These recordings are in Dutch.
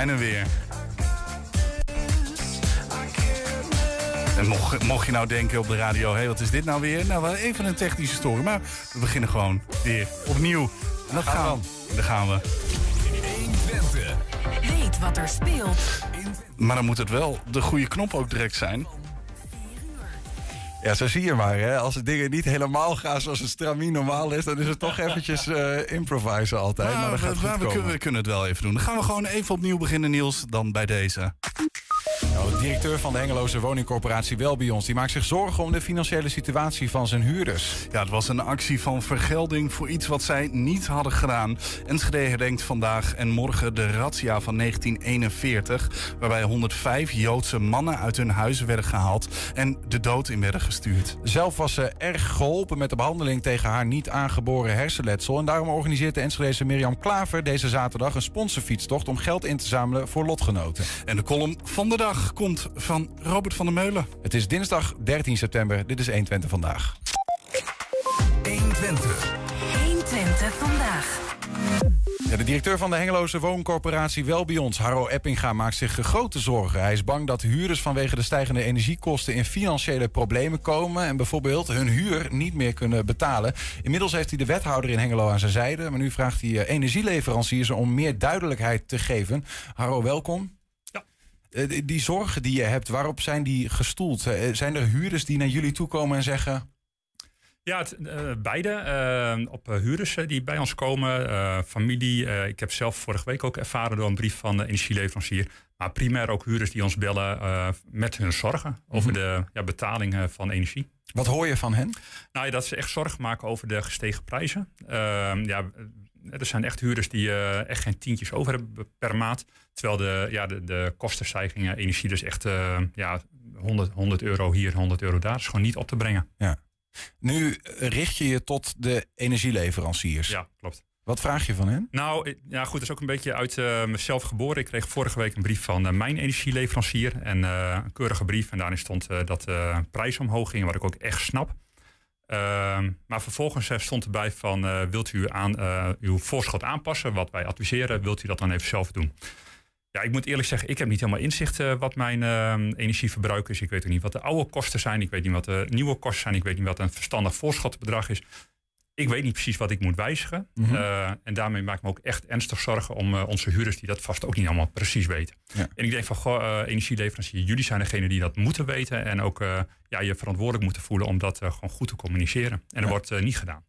zijn er weer. En mocht, mocht je nou denken op de radio, hé, wat is dit nou weer? Nou, wel even een technische story, maar we beginnen gewoon weer opnieuw. En dat gaan we. Daar gaan we. Weet wat er speelt Maar dan moet het wel de goede knop ook direct zijn. Ja, zo zie je maar. Hè. Als de dingen niet helemaal gaan zoals het stramien normaal is... dan is het toch eventjes eh improvisen altijd. Maar, Maar, dat gaat we, we, kunnen, we kunnen het wel even doen. Dan gaan we gewoon even opnieuw beginnen, Niels, dan bij deze. Nou, de directeur van de Hengeloze woningcorporatie Welbions... die maakt zich zorgen om de financiële situatie van zijn huurders. Ja, het was een actie van vergelding voor iets wat zij niet hadden gedaan. Enschede herdenkt vandaag en morgen de razzia van 1941... waarbij 105 Joodse mannen uit hun huizen werden gehaald... en de dood in werden gestuurd. Zelf was ze erg geholpen met de behandeling tegen haar niet aangeboren hersenletsel. En daarom organiseert de Enschedese Mirjam Klaver deze zaterdag een sponsorfietstocht... om geld in te zamelen voor lotgenoten. En de column van de dag komt van Robert van der Meulen. Het is dinsdag 13 september. Dit is 120 vandaag. 120. 120 vandaag. Ja, de directeur van de Hengeloze wooncorporatie Welbions, Harro Eppinga, maakt zich grote zorgen. Hij is bang dat huurders vanwege de stijgende energiekosten in financiële problemen komen en bijvoorbeeld hun huur niet meer kunnen betalen. Inmiddels heeft hij de wethouder in Hengelo aan zijn zijde, maar nu vraagt hij eh, energieleveranciers om meer duidelijkheid te geven. Harro, welkom. Eh, die- zorgen die je hebt, waarop zijn die gestoeld? Eh, Zijn er huurders die naar jullie toe komen en zeggen... Ja, het, eh, beide. op huurders die bij ons komen, familie. ik heb zelf vorige week ook ervaren door een brief van de energieleverancier. Maar primair ook huurders die ons bellen met hun zorgen over de ja, betaling van energie. Wat hoor je van hen? Nou ja, dat ze echt zorgen maken over de gestegen prijzen. Ehm, ja, er zijn echt huurders die eh, echt geen tientjes over hebben per maand. Terwijl de, ja, de, de kostenstijgingen, energie dus echt eh, ja, 100, 100 euro hier, 100 euro daar. is gewoon niet op te brengen. Ja. Nu richt je je tot de energieleveranciers. Ja, klopt. Wat vraag je van hen? Nou, ja goed, dat is ook een beetje uit eh, mezelf geboren. Ik kreeg vorige week een brief van mijn energieleverancier. En een keurige brief. En daarin stond dat de omhoog ging, wat ik ook echt snap. Ehm, maar vervolgens eh, stond erbij van, eh, wilt u aan, eh, uw voorschot aanpassen? Wat wij adviseren, wilt u dat dan even zelf doen? Ja, ik moet eerlijk zeggen, ik heb niet helemaal inzicht eh, wat mijn eh, energieverbruik is. Ik weet ook niet wat de oude kosten zijn. Ik weet niet wat de nieuwe kosten zijn. Ik weet niet wat een verstandig voorschotbedrag is. Ik weet niet precies wat ik moet wijzigen. Mhm. Eh, en daarmee maak ik me ook echt ernstig zorgen om eh, onze huurders die dat vast ook niet allemaal precies weten. Ja. En ik denk van, goh, eh, energieleverancier, jullie zijn degene die dat moeten weten. En ook ja, je verantwoordelijk moeten voelen om dat gewoon goed te communiceren. En dat wordt niet gedaan.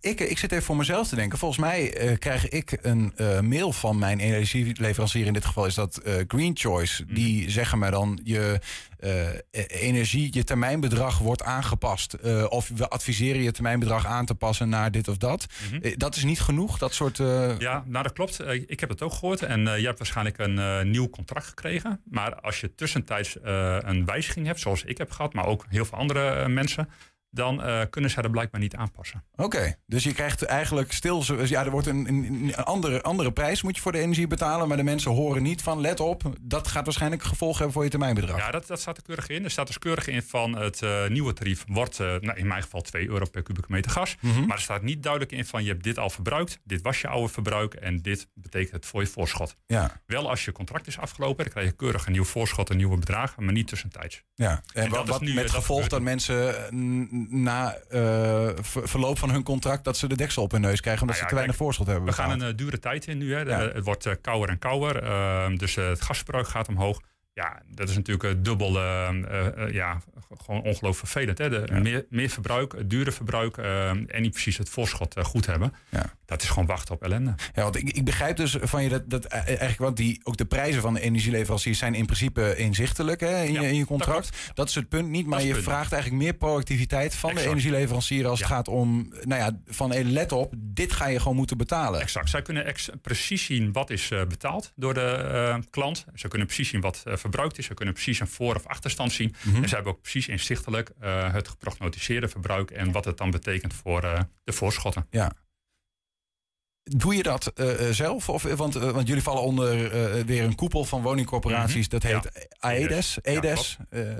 Ik, ik zit even voor mezelf te denken. Volgens mij eh, krijg ik een eh, mail van mijn energieleverancier. In dit geval is dat eh, Green Choice. Mhm. Die zeggen mij dan je eh, energie, je termijnbedrag wordt aangepast. Of we adviseren je termijnbedrag aan te passen naar dit of dat. Mhm. Dat is niet genoeg, dat soort. Ja, nou dat klopt. Ik heb het ook gehoord. En je hebt waarschijnlijk een nieuw contract gekregen. Maar als je tussentijds een wijziging hebt, zoals ik heb gehad, maar ook heel veel andere mensen, dan eh, kunnen zij dat blijkbaar niet aanpassen. Oké, dus je krijgt eigenlijk stil. Ja, er wordt een, een, andere, andere prijs moet je voor de energie betalen. Maar de mensen horen niet van let op. Dat gaat waarschijnlijk gevolgen hebben voor je termijnbedrag. Ja, dat, dat staat er keurig in. Er staat dus keurig in van het eh, nieuwe tarief wordt eh, nou, in mijn geval 2 euro per kubieke meter gas. Mhm. Maar er staat niet duidelijk in van je hebt dit al verbruikt, dit was je oude verbruik en dit betekent het voor je voorschot. Ja, Wel als je contract is afgelopen, dan krijg je keurig een nieuw voorschot, een nieuwe bedragen, maar niet tussentijds. ja. En, En wat, nu, met dat gevolg dat mensen n- na eh, ver- verloop van hun contract... dat ze de deksel op hun neus krijgen omdat Nou ja, ze te weinig voorschot hebben We gaan een eh, dure tijd in nu. Hè. Ja. het wordt eh, kouder en kouder. ehm, dus het gasverbruik gaat omhoog. Ja, dat is natuurlijk eh, dubbel, eh, eh, ja, gewoon ongelooflijk vervelend. Hè? De, Ja. meer, meer verbruik, het dure verbruik en niet precies het voorschot goed hebben. Ja. Dat is gewoon wachten op ellende. Ja, want ik, ik begrijp dus van je dat, dat eigenlijk want die, ook de prijzen van de energieleveranciers zijn in principe inzichtelijk hè, in, Ja, je, in je contract. Dat, is het punt niet, maar je punt. vraagt eigenlijk meer proactiviteit van de energieleverancier als het gaat om, nou ja, van hey, let op, dit ga je gewoon moeten betalen. Exact. Zij kunnen ex- precies zien wat is betaald door de klant. Ze kunnen precies zien wat eh, verbruikt is. Ze kunnen precies een voor- of achterstand zien. Mhm. En ze hebben ook precies inzichtelijk eh, het geprognotiseerde verbruik en wat het dan betekent voor eh, de voorschotten. Ja. Doe je dat eh, eh, zelf? Of, want, eh, want jullie vallen onder weer een koepel van woningcorporaties. Dat heet Mhm. Ja. AEDES. EDES.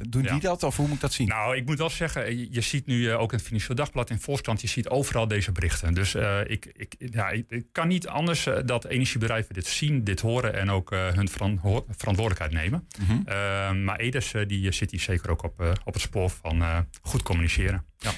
Doen Ja. die dat of hoe moet ik dat zien? Nou, ik moet wel zeggen, je, je ziet nu ook in het Financieel Dagblad in Volkskrant, je ziet overal deze berichten. Dus ik, ik, ja, ik, ik kan niet anders dat energiebedrijven dit zien, dit horen en ook hun verantwo- verantwoordelijkheid nemen. Mhm. Maar Edes die zit hier zeker ook op, op het spoor van goed communiceren. Ja.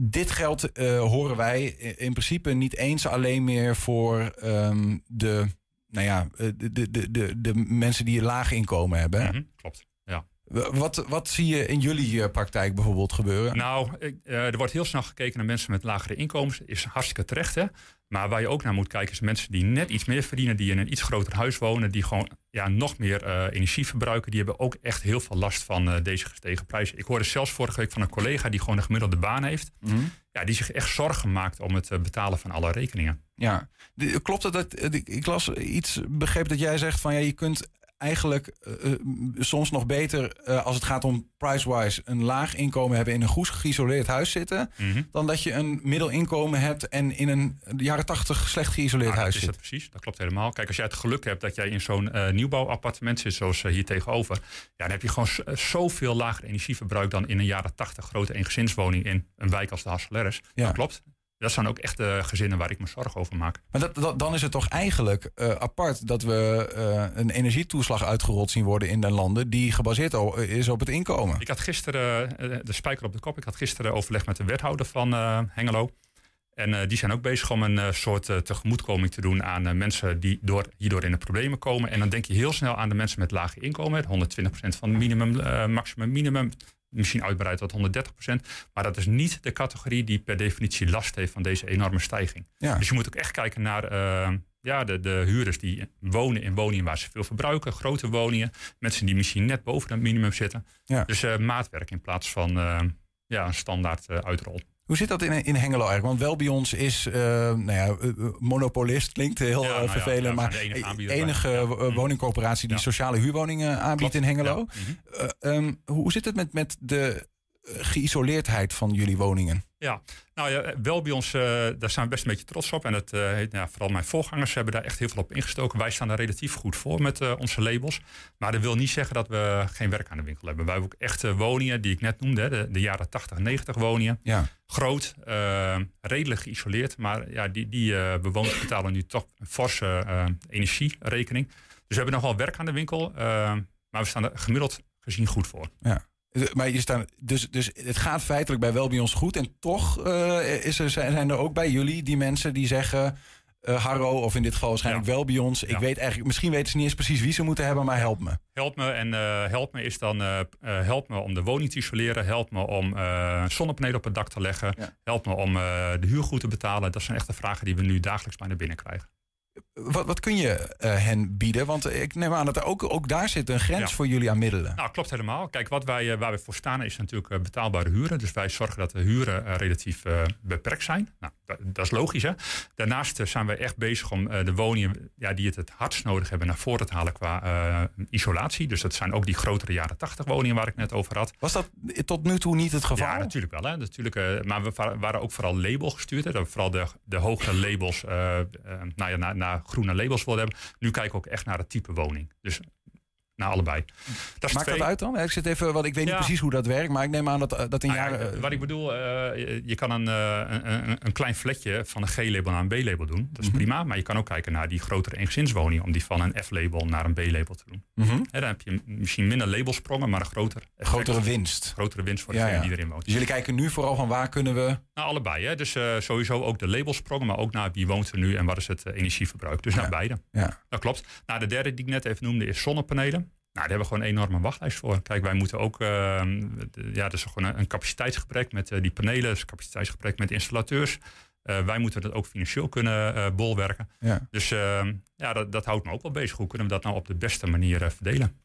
Dit geld eh, horen wij in principe niet eens alleen meer voor ehm, de, nou ja, eh, de, de, de, de, mensen die een laag inkomen hebben. Mhm, klopt. Ja. Wat, wat zie je in jullie eh, praktijk bijvoorbeeld gebeuren? Nou, ik- er wordt heel snel gekeken naar mensen met lagere inkomens. Is hartstikke terecht, hè? Maar waar je ook naar moet kijken is mensen die net iets meer verdienen, die in een iets groter huis wonen, die gewoon ja, nog meer eh, energie verbruiken. Die hebben ook echt heel veel last van eh, deze gestegen prijzen. Ik hoorde zelfs vorige week van een collega die gewoon een gemiddelde baan heeft. Mhm. Ja, die zich echt zorgen maakt om het eh, betalen van alle rekeningen. Ja, klopt het dat ik ik las iets begreep dat jij zegt van ja, je kunt eigenlijk eh, eh, soms nog beter eh, als het gaat om price-wise een laag inkomen hebben in een goed geïsoleerd huis zitten, Mhm. dan dat je een middelinkomen hebt en in een jaren tachtig slecht geïsoleerd Nou, dat huis is zit. het precies, dat klopt helemaal. Kijk, als jij het geluk hebt dat jij in zo'n eh, nieuwbouwappartement zit, zoals hier tegenover, ja, dan heb je gewoon zoveel lager energieverbruik dan in een jaren 80 grote eengezinswoning in een wijk als de Hasseleres. Ja. Dat klopt. Dat zijn ook echt de gezinnen waar ik me zorgen over maak. Maar dat, dat- dan is het toch eigenlijk eh, apart dat we eh, een energietoeslag uitgerold zien worden in de landen die gebaseerd is op het inkomen. Ik had gisteren, eh, de spijker op de kop, ik had gisteren overleg met de wethouder van Hengelo. En die zijn ook bezig om een soort tegemoetkoming te doen aan mensen die door, hierdoor in de problemen komen. En dan denk je heel snel aan de mensen met lage inkomen. 120% van minimum, maximum minimum. Misschien uitbreid tot 130%. Maar dat is niet de categorie die per definitie last heeft van deze enorme stijging. Ja. Dus je moet ook echt kijken naar eh, ja, de, de huurders die wonen in woningen waar ze veel verbruiken. Grote woningen. Mensen die misschien net boven het minimum zitten. Ja. Dus eh, maatwerk in plaats van eh, ja, een standaard uitrol. Hoe zit dat in, in Hengelo eigenlijk? Want wel bij ons is, eh, nou ja, eh, eh, monopolist klinkt heel Ja, nou vervelend, ja, maar enige enige woningcorporatie die sociale huurwoningen aanbiedt Klopt. in Hengelo. Mhm. Eh, ehm, hoe zit het met, met de geïsoleerdheid van jullie woningen? Ja, nou ja, wel bij ons, eh, daar zijn we best een beetje trots op. En het, eh, heet- ja, vooral mijn voorgangers hebben daar echt heel veel op ingestoken. Wij staan daar relatief goed voor met eh, onze labels. Maar dat wil niet zeggen dat we geen werk aan de winkel hebben. Wij hebben ook echte woningen die ik net noemde, hè, de, de jaren 80, 90 woningen. Ja. Groot, redelijk geïsoleerd. Maar ja, die, die bewoners betalen nu toch een forse energierekening. we hebben nog wel werk aan de winkel. maar we staan er gemiddeld gezien goed voor. Ja. Eh, Maar je staat, dus, dus het gaat feitelijk bij wel bij ons goed. En toch eh, is er, zijn er ook bij jullie die mensen die zeggen... Harro, of in dit geval waarschijnlijk Ja. wel bij ons. Ik Ja. weet eigenlijk, misschien weten ze niet eens precies wie ze moeten hebben, maar help me. Help me en help me is dan help me om de woning te isoleren. Help me om zonnepanelen op het dak te leggen. Ja. Help me om de huur goed te betalen. Dat zijn echt de vragen die we nu dagelijks bijna binnenkrijgen. Wat, wat kun je eh, hen bieden? Want ik neem aan dat er ook, ook daar zit een grens Ja. voor jullie aan middelen. Nou, klopt helemaal. Kijk, wat wij, eh, waar we voor staan is natuurlijk eh, betaalbare huren. Dus wij zorgen dat de huren eh, relatief eh, beperkt zijn. Nou, dat, dat is logisch, hè. Daarnaast eh, zijn wij echt bezig om eh, de woningen ja, die het het hardst nodig hebben... naar voren te halen qua eh, isolatie. Dus dat zijn ook die grotere jaren 80 woningen waar ik net over had. Was dat tot nu toe niet het geval? Ja, natuurlijk wel. Hè. Natuurlijk, eh, maar we waren ook vooral label gestuurd. Hè. We vooral de, de hoge labels eh, eh, nou ja, naar, groene labels wilden hebben. Nu kijken we ook echt naar het type woning. Dus naar allebei. Dat Maakt twee. dat uit dan? Ik zit even, want ik weet niet precies hoe dat werkt, maar ik neem aan dat, eh, dat in Nou ja, jaren. wat ik bedoel, eh, je- kan een, eh, een, een, een klein flatje van een G-label naar een B-label doen. Dat is Mhm. prima. Maar je kan ook kijken naar die grotere eengezinswoning. Om die van een F-label naar een B-label te doen. mhm. Hè, dan heb je misschien minder labelsprongen, maar een groter grotere winst. Grotere winst voor degene ja. die erin woont. Dus jullie kijken nu vooral van waar kunnen we. Nou, allebei. Hè? Dus sowieso ook de labelsprongen, maar ook naar wie woont er nu en wat is het energieverbruik. Dus naar beide. Ja. Dat klopt. Nou, de derde die ik net even noemde is zonnepanelen. Nou, daar hebben we gewoon een enorme wachtlijst voor. Kijk, wij moeten ook, eh, de- ja, dat is gewoon een, een capaciteitsgebrek met eh, die panelen, een capaciteitsgebrek met installateurs. Eh, wij moeten dat ook financieel kunnen eh, bolwerken. Ja. Dus eh, ja, dat, dat houdt me ook wel bezig. Hoe kunnen we dat nou op de beste manier verdelen?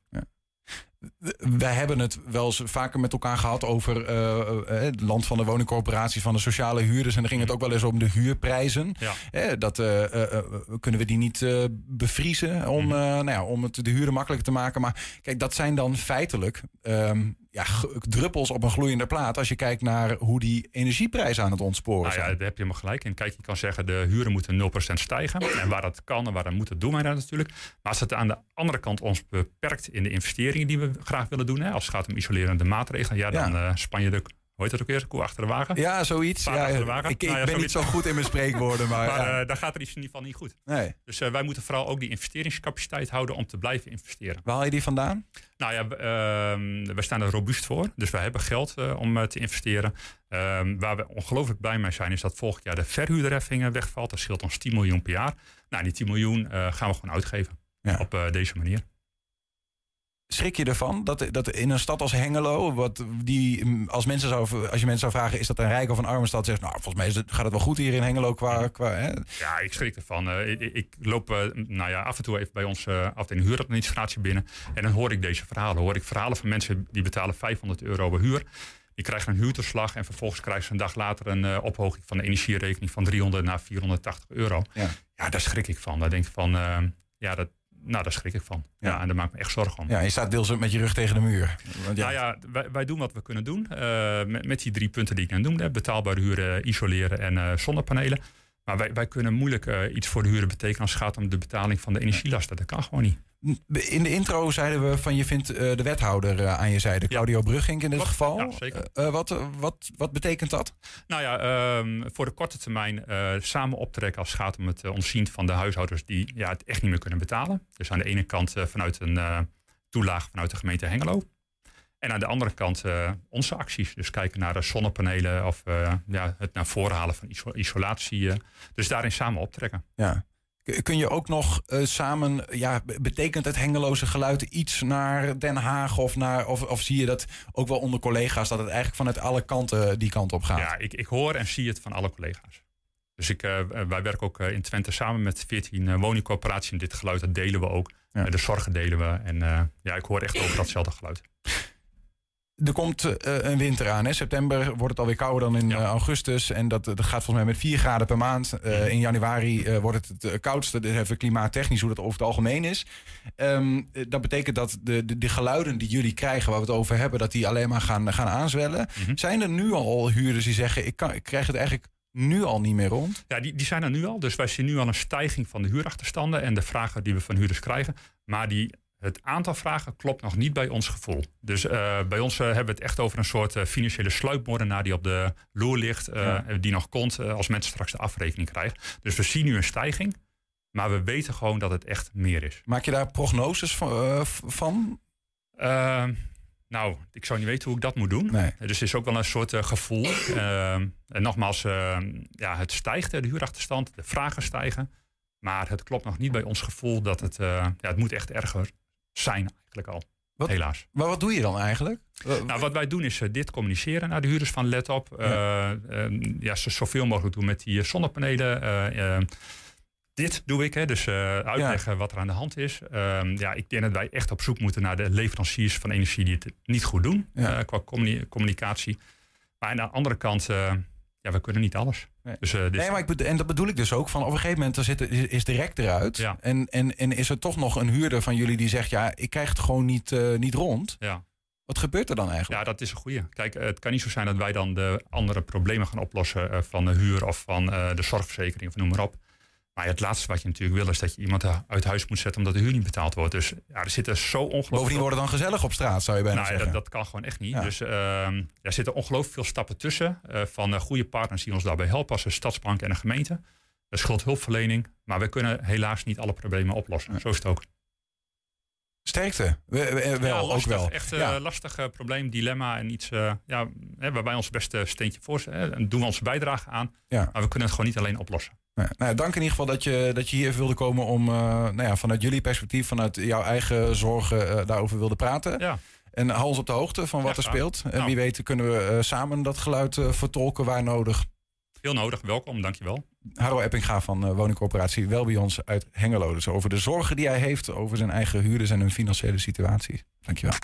Wij hebben het wel eens vaker met elkaar gehad over eh, eh, het land van de woningcorporaties, van de sociale huurders. En dan ging het ook wel eens om de huurprijzen. Ja. Eh, dat, eh, eh, eh, kunnen we die niet eh, bevriezen om, eh, nou ja, om het de huren makkelijker te maken. Maar kijk, dat zijn dan feitelijk ehm, ja, druppels op een gloeiende plaat. Als je kijkt naar hoe die energieprijzen aan het ontsporen Nou ja, zijn. daar heb je helemaal gelijk in. Kijk, je kan zeggen de huren moeten 0% stijgen. En waar dat kan en waar dat moet, dat doen wij daar natuurlijk. Maar als het aan de andere kant ons beperkt in de investeringen die we graag willen doen. Hè, als het gaat om isolerende maatregelen. Ja, dan Ja. eh span je de, hoe heet dat ook weer, koe achter de wagen. Ja, zoiets. Ja, ik Nou ja, ben niet zo goed in mijn spreekwoorden, maar, Maar ja. eh, daar gaat er iets in ieder geval niet goed. nee. Dus eh, wij moeten vooral ook die investeringscapaciteit houden om te blijven investeren. Waar haal je die vandaan? Nou ja, we, ehm, we staan er robuust voor. Dus wij hebben geld om te investeren. Ehm, waar we ongelooflijk blij mee zijn, is dat volgend jaar de verhuurderheffing wegvalt. Dat scheelt ons 10 miljoen per jaar. Nou, die 10 miljoen gaan we gewoon uitgeven. Op deze manier. Schrik je ervan dat, dat in een stad als Hengelo, wat die, als, mensen zou, als je mensen zou vragen, is dat een rijke of een arme stad, zegt, nou, volgens mij het, gaat het wel goed hier in Hengelo qua. qua hè? Ja, ik schrik ervan. Eh, ik, ik loop eh, nou ja, af en toe even bij onze afdeling huuradministratie binnen. En dan hoor ik deze verhalen. Hoor ik verhalen van mensen die betalen 500 euro per huur. Die krijgen een huurtoeslag en vervolgens krijgen ze een dag later een eh, ophoging van de energierekening van 300 naar 480 euro. Ja. Ja, daar schrik ik van. Daar denk ik van, eh, ja, dat, nou, daar schrik ik van. Ja. Ja. en daar maak ik me echt zorgen om. Ja, je staat deels met je rug tegen de muur. Want ja, Nou ja, wij, wij doen wat we kunnen doen. met, met die drie punten die ik net noemde. Betaalbare huren, isoleren en eh, zonnepanelen. Maar wij, wij kunnen moeilijk eh, iets voor de huren betekenen als het gaat om de betaling van de energielasten. Dat kan gewoon niet. In de intro zeiden we van je vindt eh, de wethouder eh, aan je zijde, Claudio Brugging in dit geval. Ja, zeker. Wat, wat, wat betekent dat? Nou ja, ehm, voor de korte termijn samen optrekken als het gaat om het ontzien van de huishoudens die ja, het echt niet meer kunnen betalen. Dus aan de ene kant vanuit een toelage vanuit de gemeente Hengelo. En aan de andere kant eh, onze acties. Dus kijken naar de zonnepanelen of eh, ja, het naar voren halen van iso- isolatie. eh. dus daarin samen optrekken. Ja. Kun je ook nog eh, samen, ja, betekent het hengeloze geluid iets naar Den Haag? Of, naar, of, of zie je dat ook wel onder collega's, dat het eigenlijk vanuit alle kanten die kant op gaat? Ja, ik, ik hoor en zie het van alle collega's. Dus ik, eh, wij werken ook eh, in Twente samen met 14 eh, woningcorporaties. En dit geluid dat delen we ook. Ja. Eh, de zorgen delen we. En eh, ja, ik hoor echt over datzelfde geluid. Er komt eh, een winter aan. Hè? September wordt het alweer kouder dan in Ja. eh, augustus. En dat, dat gaat volgens mij met 4 graden per maand. Eh, in januari wordt het het koudste. Dus even klimaattechnisch hoe dat over het algemeen is. Ehm, eh, dat betekent dat de, de, de geluiden die jullie krijgen, waar we het over hebben, dat die alleen maar gaan, gaan aanzwellen. Mhm. Zijn er nu al huurders die zeggen: ik, kan, ik krijg het eigenlijk nu al niet meer rond? Ja, die, die zijn er nu al. Dus wij zien nu al een stijging van de huurachterstanden en de vragen die we van huurders krijgen. Maar die, het aantal vragen klopt nog niet bij ons gevoel. Dus eh, bij ons eh, hebben we het echt over een soort eh, financiële sluipmoordenaar die op de loer ligt. Ja. Die nog komt als mensen straks de afrekening krijgen. Dus we zien nu een stijging. Maar we weten gewoon dat het echt meer is. Maak je daar prognoses van? van? Ehm, nou, ik zou niet weten hoe ik dat moet doen. Nee. Dus het is ook wel een soort gevoel. Ehm, en nogmaals, ehm, ja, het stijgt, de huurachterstand, de vragen stijgen. Maar het klopt nog niet bij ons gevoel dat het, ja, het moet echt erger zijn eigenlijk al. Wat? Helaas. Maar wat doe je dan eigenlijk? Eh, Nou, wat wij doen is eh, dit communiceren naar de huurders van Let op. Eh, eh, ja, zo- zoveel mogelijk doen met die eh, zonnepanelen. Eh, eh, dit doe ik, hè, dus eh, uitleggen wat er aan de hand is. Ehm, ja, ik denk dat wij echt op zoek moeten naar de leveranciers van energie die het niet goed doen Ja. eh, qua communi- communicatie. Maar aan de andere kant, eh, ja, we kunnen niet alles. Nee. Dus, eh, dit- Nee, maar ik en dat bedoel ik dus ook. Van op een gegeven moment dan zit, is, is de rek eruit. Ja. En, en, en is er toch nog een huurder van jullie die zegt... ja, ik krijg het gewoon niet, eh, niet rond. ja. Wat gebeurt er dan eigenlijk? Ja, dat is een goeie. Kijk, eh, het kan niet zo zijn dat wij dan de andere problemen gaan oplossen eh, van de huur of van eh, de zorgverzekering of noem maar op. Maar het laatste wat je natuurlijk wil is dat je iemand eh, uit huis moet zetten omdat de huur niet betaald wordt. Dus ja, er zitten zo ongelooflijk Bovendien worden dan gezellig op straat, zou je bijna nou, zeggen. dat, dat kan gewoon echt niet. Ja. Dus ehm er zitten ongelooflijk veel stappen tussen eh, van eh, goede partners die ons daarbij helpen als de stadsbank en de gemeente. De schuldhulpverlening. Maar we kunnen helaas niet alle problemen oplossen. Zo is het ook. Sterkte. We- we- wel, Ja, ook wel. Echt Ja. lastig probleem, dilemma en iets ja, hè, waar wij ons beste steentje voor doen we onze bijdrage aan. Maar we kunnen het gewoon niet alleen oplossen. Nou, nou, dank in ieder geval dat je, dat je hier even wilde komen om eh, nou ja, vanuit jullie perspectief, vanuit jouw eigen zorgen eh, daarover wilde praten. Ja. En hou ons op de hoogte van wat Ja, er speelt. En Nou. wie weet kunnen we eh, samen dat geluid vertolken waar nodig. Heel nodig, welkom, dankjewel. Haro Eppinga van woningcorporatie Welbions uit Hengelo. Dus over de zorgen die hij heeft over zijn eigen huurders en hun financiële situatie. Dankjewel.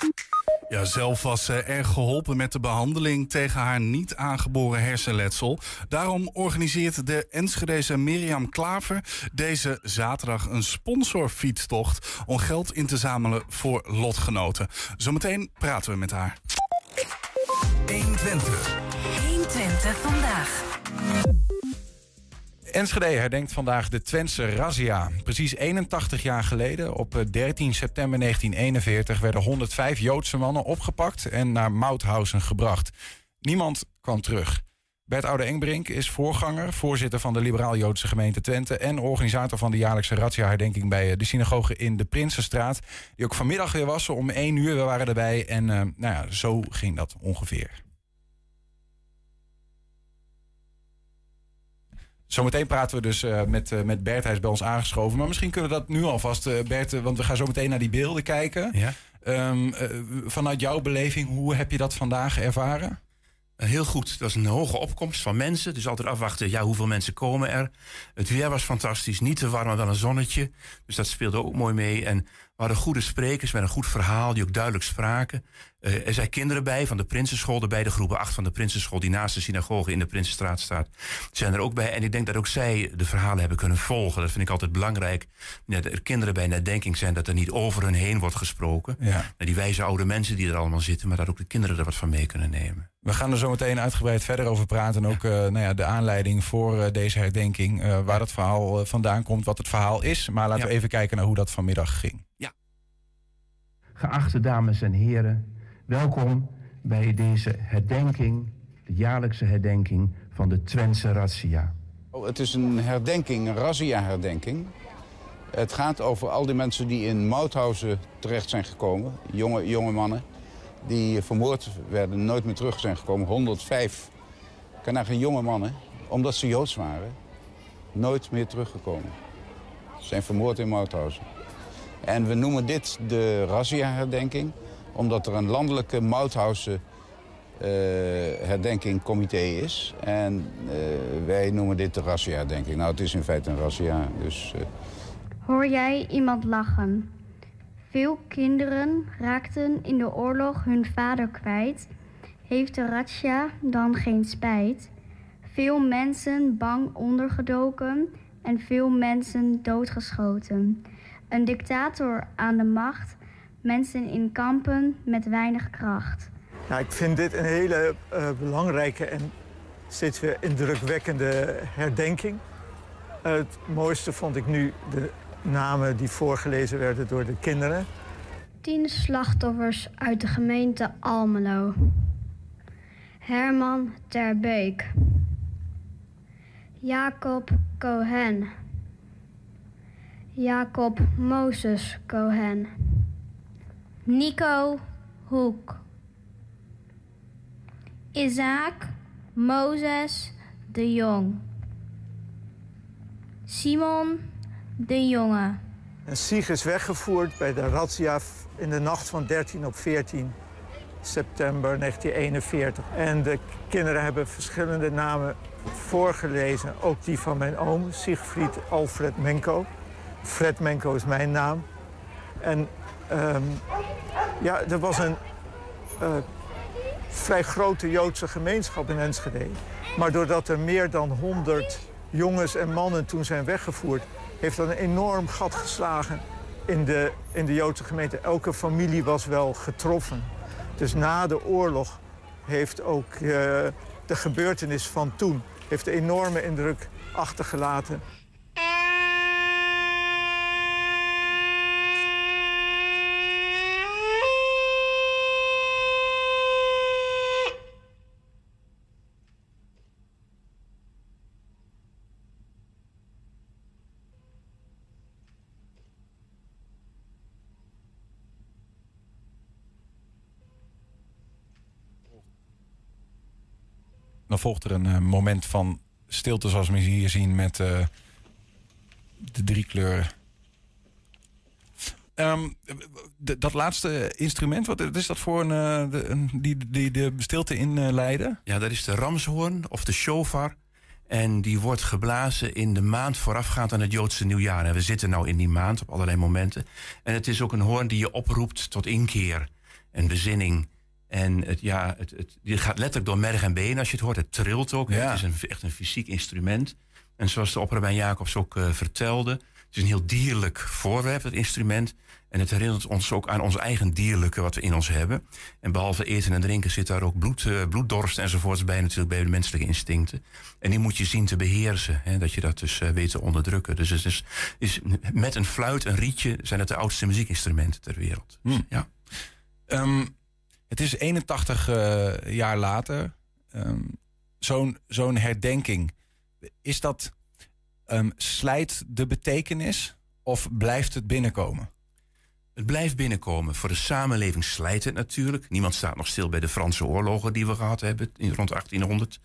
Ja, zelf was ze erg geholpen met de behandeling tegen haar niet aangeboren hersenletsel. Daarom organiseert de Enschedeze Mirjam Klaver deze zaterdag een sponsorfietstocht om geld in te zamelen voor lotgenoten. Zometeen praten we met haar. 120 vandaag. Enschede herdenkt vandaag de Twentse razzia. Precies 81 jaar geleden, op eh, 13 september 1941, werden 105 Joodse mannen opgepakt en naar Mauthausen gebracht. Niemand kwam terug. Bert Oude Engbrink is voorganger, voorzitter van de Liberaal-Joodse gemeente Twente en organisator van de jaarlijkse razzia-herdenking bij eh, de synagoge in de Prinsenstraat. Die ook vanmiddag weer was om 1 uur. We waren erbij en eh, nou ja, zo ging dat ongeveer. Zometeen praten we dus eh, met, eh, met Bert. Hij is bij ons aangeschoven. Maar misschien kunnen we dat nu alvast, eh, Bert. want we gaan zo meteen naar die beelden kijken. Ja. Ehm, eh, vanuit jouw beleving, hoe heb je dat vandaag ervaren? Heel goed. Het was een hoge opkomst van mensen. Dus altijd afwachten, ja, hoeveel mensen komen er. Het weer was fantastisch. Niet te warm, maar wel een zonnetje. Dus dat speelde ook mooi mee. En we hadden goede sprekers met een goed verhaal, die ook duidelijk spraken. Eh, er zijn kinderen bij van de Prinsenschool de groepen 8 van de Prinsenschool, die naast de synagoge in de Prinsenstraat staat, zijn er ook bij. En ik denk dat ook zij de verhalen hebben kunnen volgen. Dat vind ik altijd belangrijk. Dat er kinderen bij nadenking zijn, dat er niet over hun heen wordt gesproken. Ja. Die wijze oude mensen die er allemaal zitten, maar dat ook de kinderen er wat van mee kunnen nemen. We gaan er zo meteen uitgebreid verder over praten. En ook eh, nou ja, de aanleiding voor eh, deze herdenking. waar dat verhaal vandaan komt, wat het verhaal is. Maar laten Ja. we even kijken naar hoe dat vanmiddag ging. Geachte dames en heren, welkom bij deze herdenking, de jaarlijkse herdenking van de Twentse Razzia. Oh, Het is een herdenking, een razzia-herdenking. Het gaat over al die mensen die in Mauthausen terecht zijn gekomen. Jonge, jonge mannen die vermoord werden, nooit meer terug zijn gekomen. 105 geen jonge mannen, omdat ze Joods waren, nooit meer teruggekomen. Ze zijn vermoord in Mauthausen. En we noemen dit de razzia-herdenking, omdat er een landelijke Mauthausen eh herdenkingcomité is. En eh, wij noemen dit de razzia-herdenking. Nou, het is in feite een razzia, dus... eh, Hoor jij iemand lachen? Veel kinderen raakten in de oorlog hun vader kwijt. Heeft de razzia dan geen spijt? Veel mensen bang ondergedoken en veel mensen doodgeschoten. Een dictator aan de macht, mensen in kampen met weinig kracht. Nou, ik vind dit een hele eh, belangrijke en steeds weer indrukwekkende herdenking. het mooiste vond ik nu de namen die voorgelezen werden door de kinderen. Tien slachtoffers uit de gemeente Almelo. Herman Terbeek. Jacob Cohen. Jacob Moses Cohen. Nico Hoek. Isaac Mozes de Jong. Simon de Jonge. En Sieg is weggevoerd bij de razzia in de nacht van 13 op 14 september 1941. En de kinderen hebben verschillende namen voorgelezen. Ook die van mijn oom, Siegfried Alfred Menko. Fred Menko is mijn naam. En ehm, ja, er was een eh, vrij grote Joodse gemeenschap in Enschede. Maar doordat er meer dan 100 jongens en mannen toen zijn weggevoerd... heeft dat een enorm gat geslagen in de, in de Joodse gemeente. Elke familie was wel getroffen. Dus na de oorlog heeft ook eh, de gebeurtenis van toen... heeft een enorme indruk achtergelaten. Dan volgt er een eh, moment van stilte, zoals we hier zien met eh, de drie kleuren. Ehm, dat laatste instrument, wat is dat voor een, eh, die, die de stilte inleiden? Ja, dat is de ramshoorn of de shofar. En die wordt geblazen in de maand voorafgaand aan het Joodse nieuwjaar. En we zitten nou in die maand op allerlei momenten. En het is ook een hoorn die je oproept tot inkeer en bezinning. En het, ja, het, het, gaat letterlijk door merg en been als je het hoort. Het trilt ook. Ja. Het is een, echt een fysiek instrument. En zoals de opperbijn Jacobs ook eh, vertelde... het is een heel dierlijk voorwerp, het instrument. En het herinnert ons ook aan ons eigen dierlijke wat we in ons hebben. En behalve eten en drinken zit daar ook bloed, eh, bloeddorst enzovoorts bij... natuurlijk bij de menselijke instincten. En die moet je zien te beheersen. Hè, dat je dat dus eh, weet te onderdrukken. Dus het is, is met een fluit, een rietje... zijn het de oudste muziekinstrumenten ter wereld. Dus, ja. Ehm, het is 81 eh, jaar later. Ehm, Zo'n zo'n herdenking. Is dat. ehm, slijt de betekenis of blijft het binnenkomen? Het blijft binnenkomen. Voor de samenleving slijt het natuurlijk. Niemand staat nog stil bij de Franse oorlogen die we gehad hebben in rond 1800.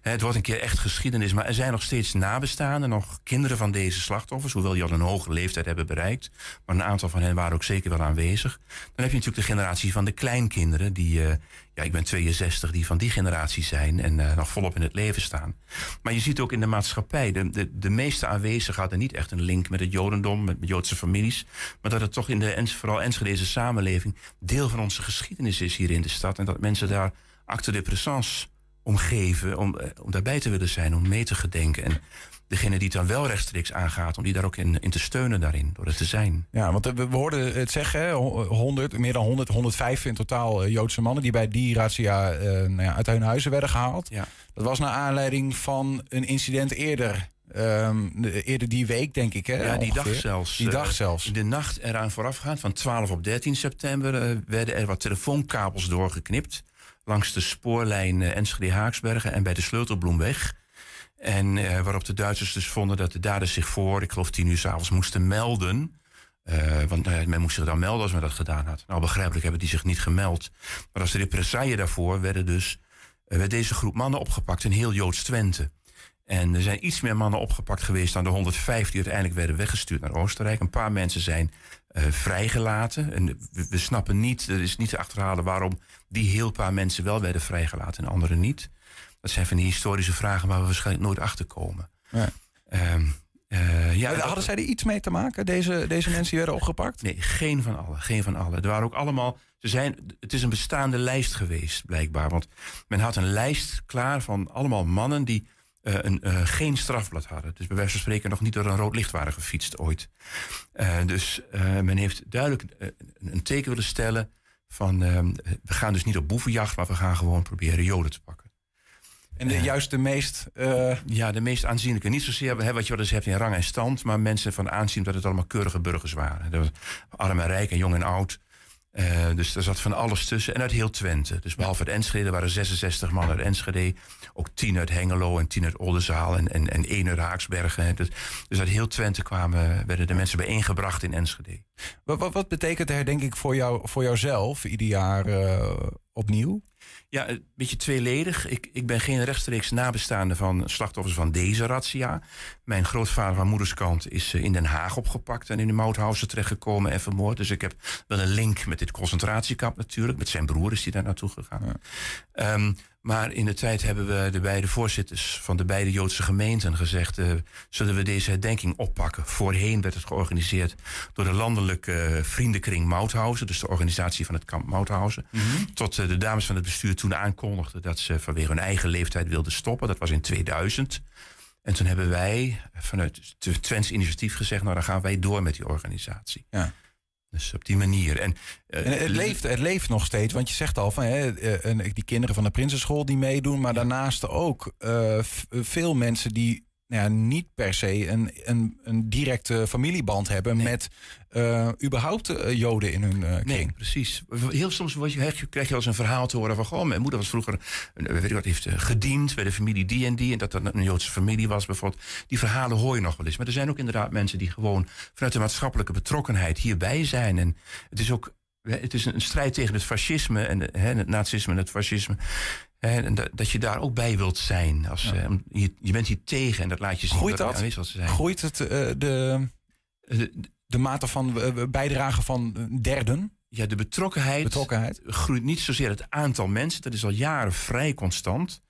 Hè, Het wordt een keer echt geschiedenis, maar er zijn nog steeds nabestaanden, nog kinderen van deze slachtoffers, hoewel die al een hoge leeftijd hebben bereikt. Maar een aantal van hen waren ook zeker wel aanwezig. Dan heb je natuurlijk de generatie van de kleinkinderen, die, eh, ja, ik ben 62, die van die generatie zijn en eh, nog volop in het leven staan. Maar je ziet ook in de maatschappij, de, de, de meeste aanwezigen hadden niet echt een link met het Jodendom, met Joodse families. Maar dat het toch in de vooral Enschedeze samenleving deel van onze geschiedenis is hier in de stad. En dat mensen daar acte de présence om geven, om, eh, om daarbij te willen zijn, om mee te gedenken. En degene die het dan wel rechtstreeks aangaat, om die daar ook in, in te steunen daarin, door het te zijn. Ja, want eh, we we hoorden het zeggen, hè, ho- 100, meer dan 100, 105 in totaal eh, Joodse mannen die bij die razzia eh, nou ja, uit hun huizen werden gehaald. Ja. Dat was naar aanleiding van een incident eerder. ehm, de- eerder die week, denk ik. Hè, Ja, die dag zelfs. Die eh, dag zelfs. De nacht eraan voorafgaand, van 12 op 13 september, eh, werden er wat telefoonkabels doorgeknipt. Langs de spoorlijn eh, Enschede-Haaksbergen en bij de Sleutelbloemweg. En eh, waarop de Duitsers dus vonden dat de daders zich voor, ik geloof tien uur s'avonds, moesten melden. Eh, want ja, men moest zich dan melden als men dat gedaan had. Nou, begrijpelijk hebben die zich niet gemeld. Maar als represaille daarvoor werden dus, eh, werd deze groep mannen opgepakt in heel Joods Twente. En er zijn iets meer mannen opgepakt geweest dan de 105 die uiteindelijk werden weggestuurd naar Oostenrijk. Een paar mensen zijn eh, vrijgelaten. En we, we snappen niet, er is niet te achterhalen waarom die heel paar mensen wel werden vrijgelaten en anderen niet. Dat zijn van die historische vragen waar we waarschijnlijk nooit achter komen. Ja. Ehm, eh, ja, Eh, Hadden zij er iets mee te maken, deze, deze mensen die werden opgepakt? Nee, geen van allen. Geen van allen. Er waren ook allemaal. Ze zijn, het is een bestaande lijst geweest, blijkbaar. Want men had een lijst klaar van allemaal mannen die eh, een, eh, geen strafblad hadden. Dus bij wijze van spreken nog niet door een rood licht waren gefietst ooit. Dus men heeft duidelijk een teken willen stellen van eh, we gaan dus niet op boevenjacht, maar we gaan gewoon proberen joden te pakken. En de, juist de meest... eh, Ja, de meest aanzienlijke. Niet zozeer hè, wat je wel eens hebt in rang en stand, maar mensen van aanzien dat het allemaal keurige burgers waren. Dat was arm en rijk en jong en oud. Eh, dus er zat van alles tussen. En uit heel Twente. Dus behalve uit Enschede er waren 66 man uit Enschede. Ook 10 uit Hengelo en 10 uit Oldenzaal en, en, en 1 uit Haaksbergen. Dus, dus uit heel Twente kwamen, werden de mensen bijeengebracht in Enschede. Wat, wat, wat betekent de herdenking voor, jou, voor jouzelf ieder jaar eh, opnieuw? Ja, een beetje tweeledig. Ik, ik ben geen rechtstreeks nabestaande van slachtoffers van deze razzia. Mijn grootvader van moederskant is eh, in Den Haag opgepakt en in de Mauthausen terechtgekomen en vermoord. Dus ik heb wel een link met dit concentratiekamp natuurlijk. Met zijn broer is hij daar naartoe gegaan. Ehm, maar in de tijd hebben we de beide voorzitters van de beide Joodse gemeenten gezegd: eh, zullen we deze herdenking oppakken? Voorheen werd het georganiseerd door de landelijke vriendenkring Mauthausen, dus de organisatie van het kamp Mauthausen. Tot eh, de dames van het bestuur toen aankondigden dat ze vanwege hun eigen leeftijd wilden stoppen. Dat was in 2000. En toen hebben wij vanuit het Twents initiatief gezegd: nou dan gaan wij door met die organisatie. Ja. Dus op die manier. En, eh, En het, leeft, het leeft nog steeds, want je zegt al van hè, eh, die kinderen van de Prinsenschool die meedoen, maar daarnaast ook eh, veel mensen die nou ja, niet per se een, een, een directe familieband hebben met eh, überhaupt eh, Joden in hun eh, kring. Nee, precies. Heel soms word je, krijg je wel eens een verhaal te horen van... Goh, mijn moeder was vroeger, weet ik wat, heeft gediend bij de familie die en die... en dat dat een Joodse familie was bijvoorbeeld. Die verhalen hoor je nog wel eens. Maar er zijn ook inderdaad mensen die gewoon... vanuit de maatschappelijke betrokkenheid hierbij zijn. En het is ook het is een strijd tegen het fascisme... en hè, het nazisme en het fascisme... En dat, dat je daar ook bij wilt zijn. Als, eh, je, je bent hier tegen en dat laat je zien. Groeit dat? aanwezig zal zijn. Groeit het eh, de, de mate van eh, bijdrage van derden? Ja, de betrokkenheid, Betrokkenheid. groeit niet zozeer het aantal mensen. Dat is al jaren vrij constant.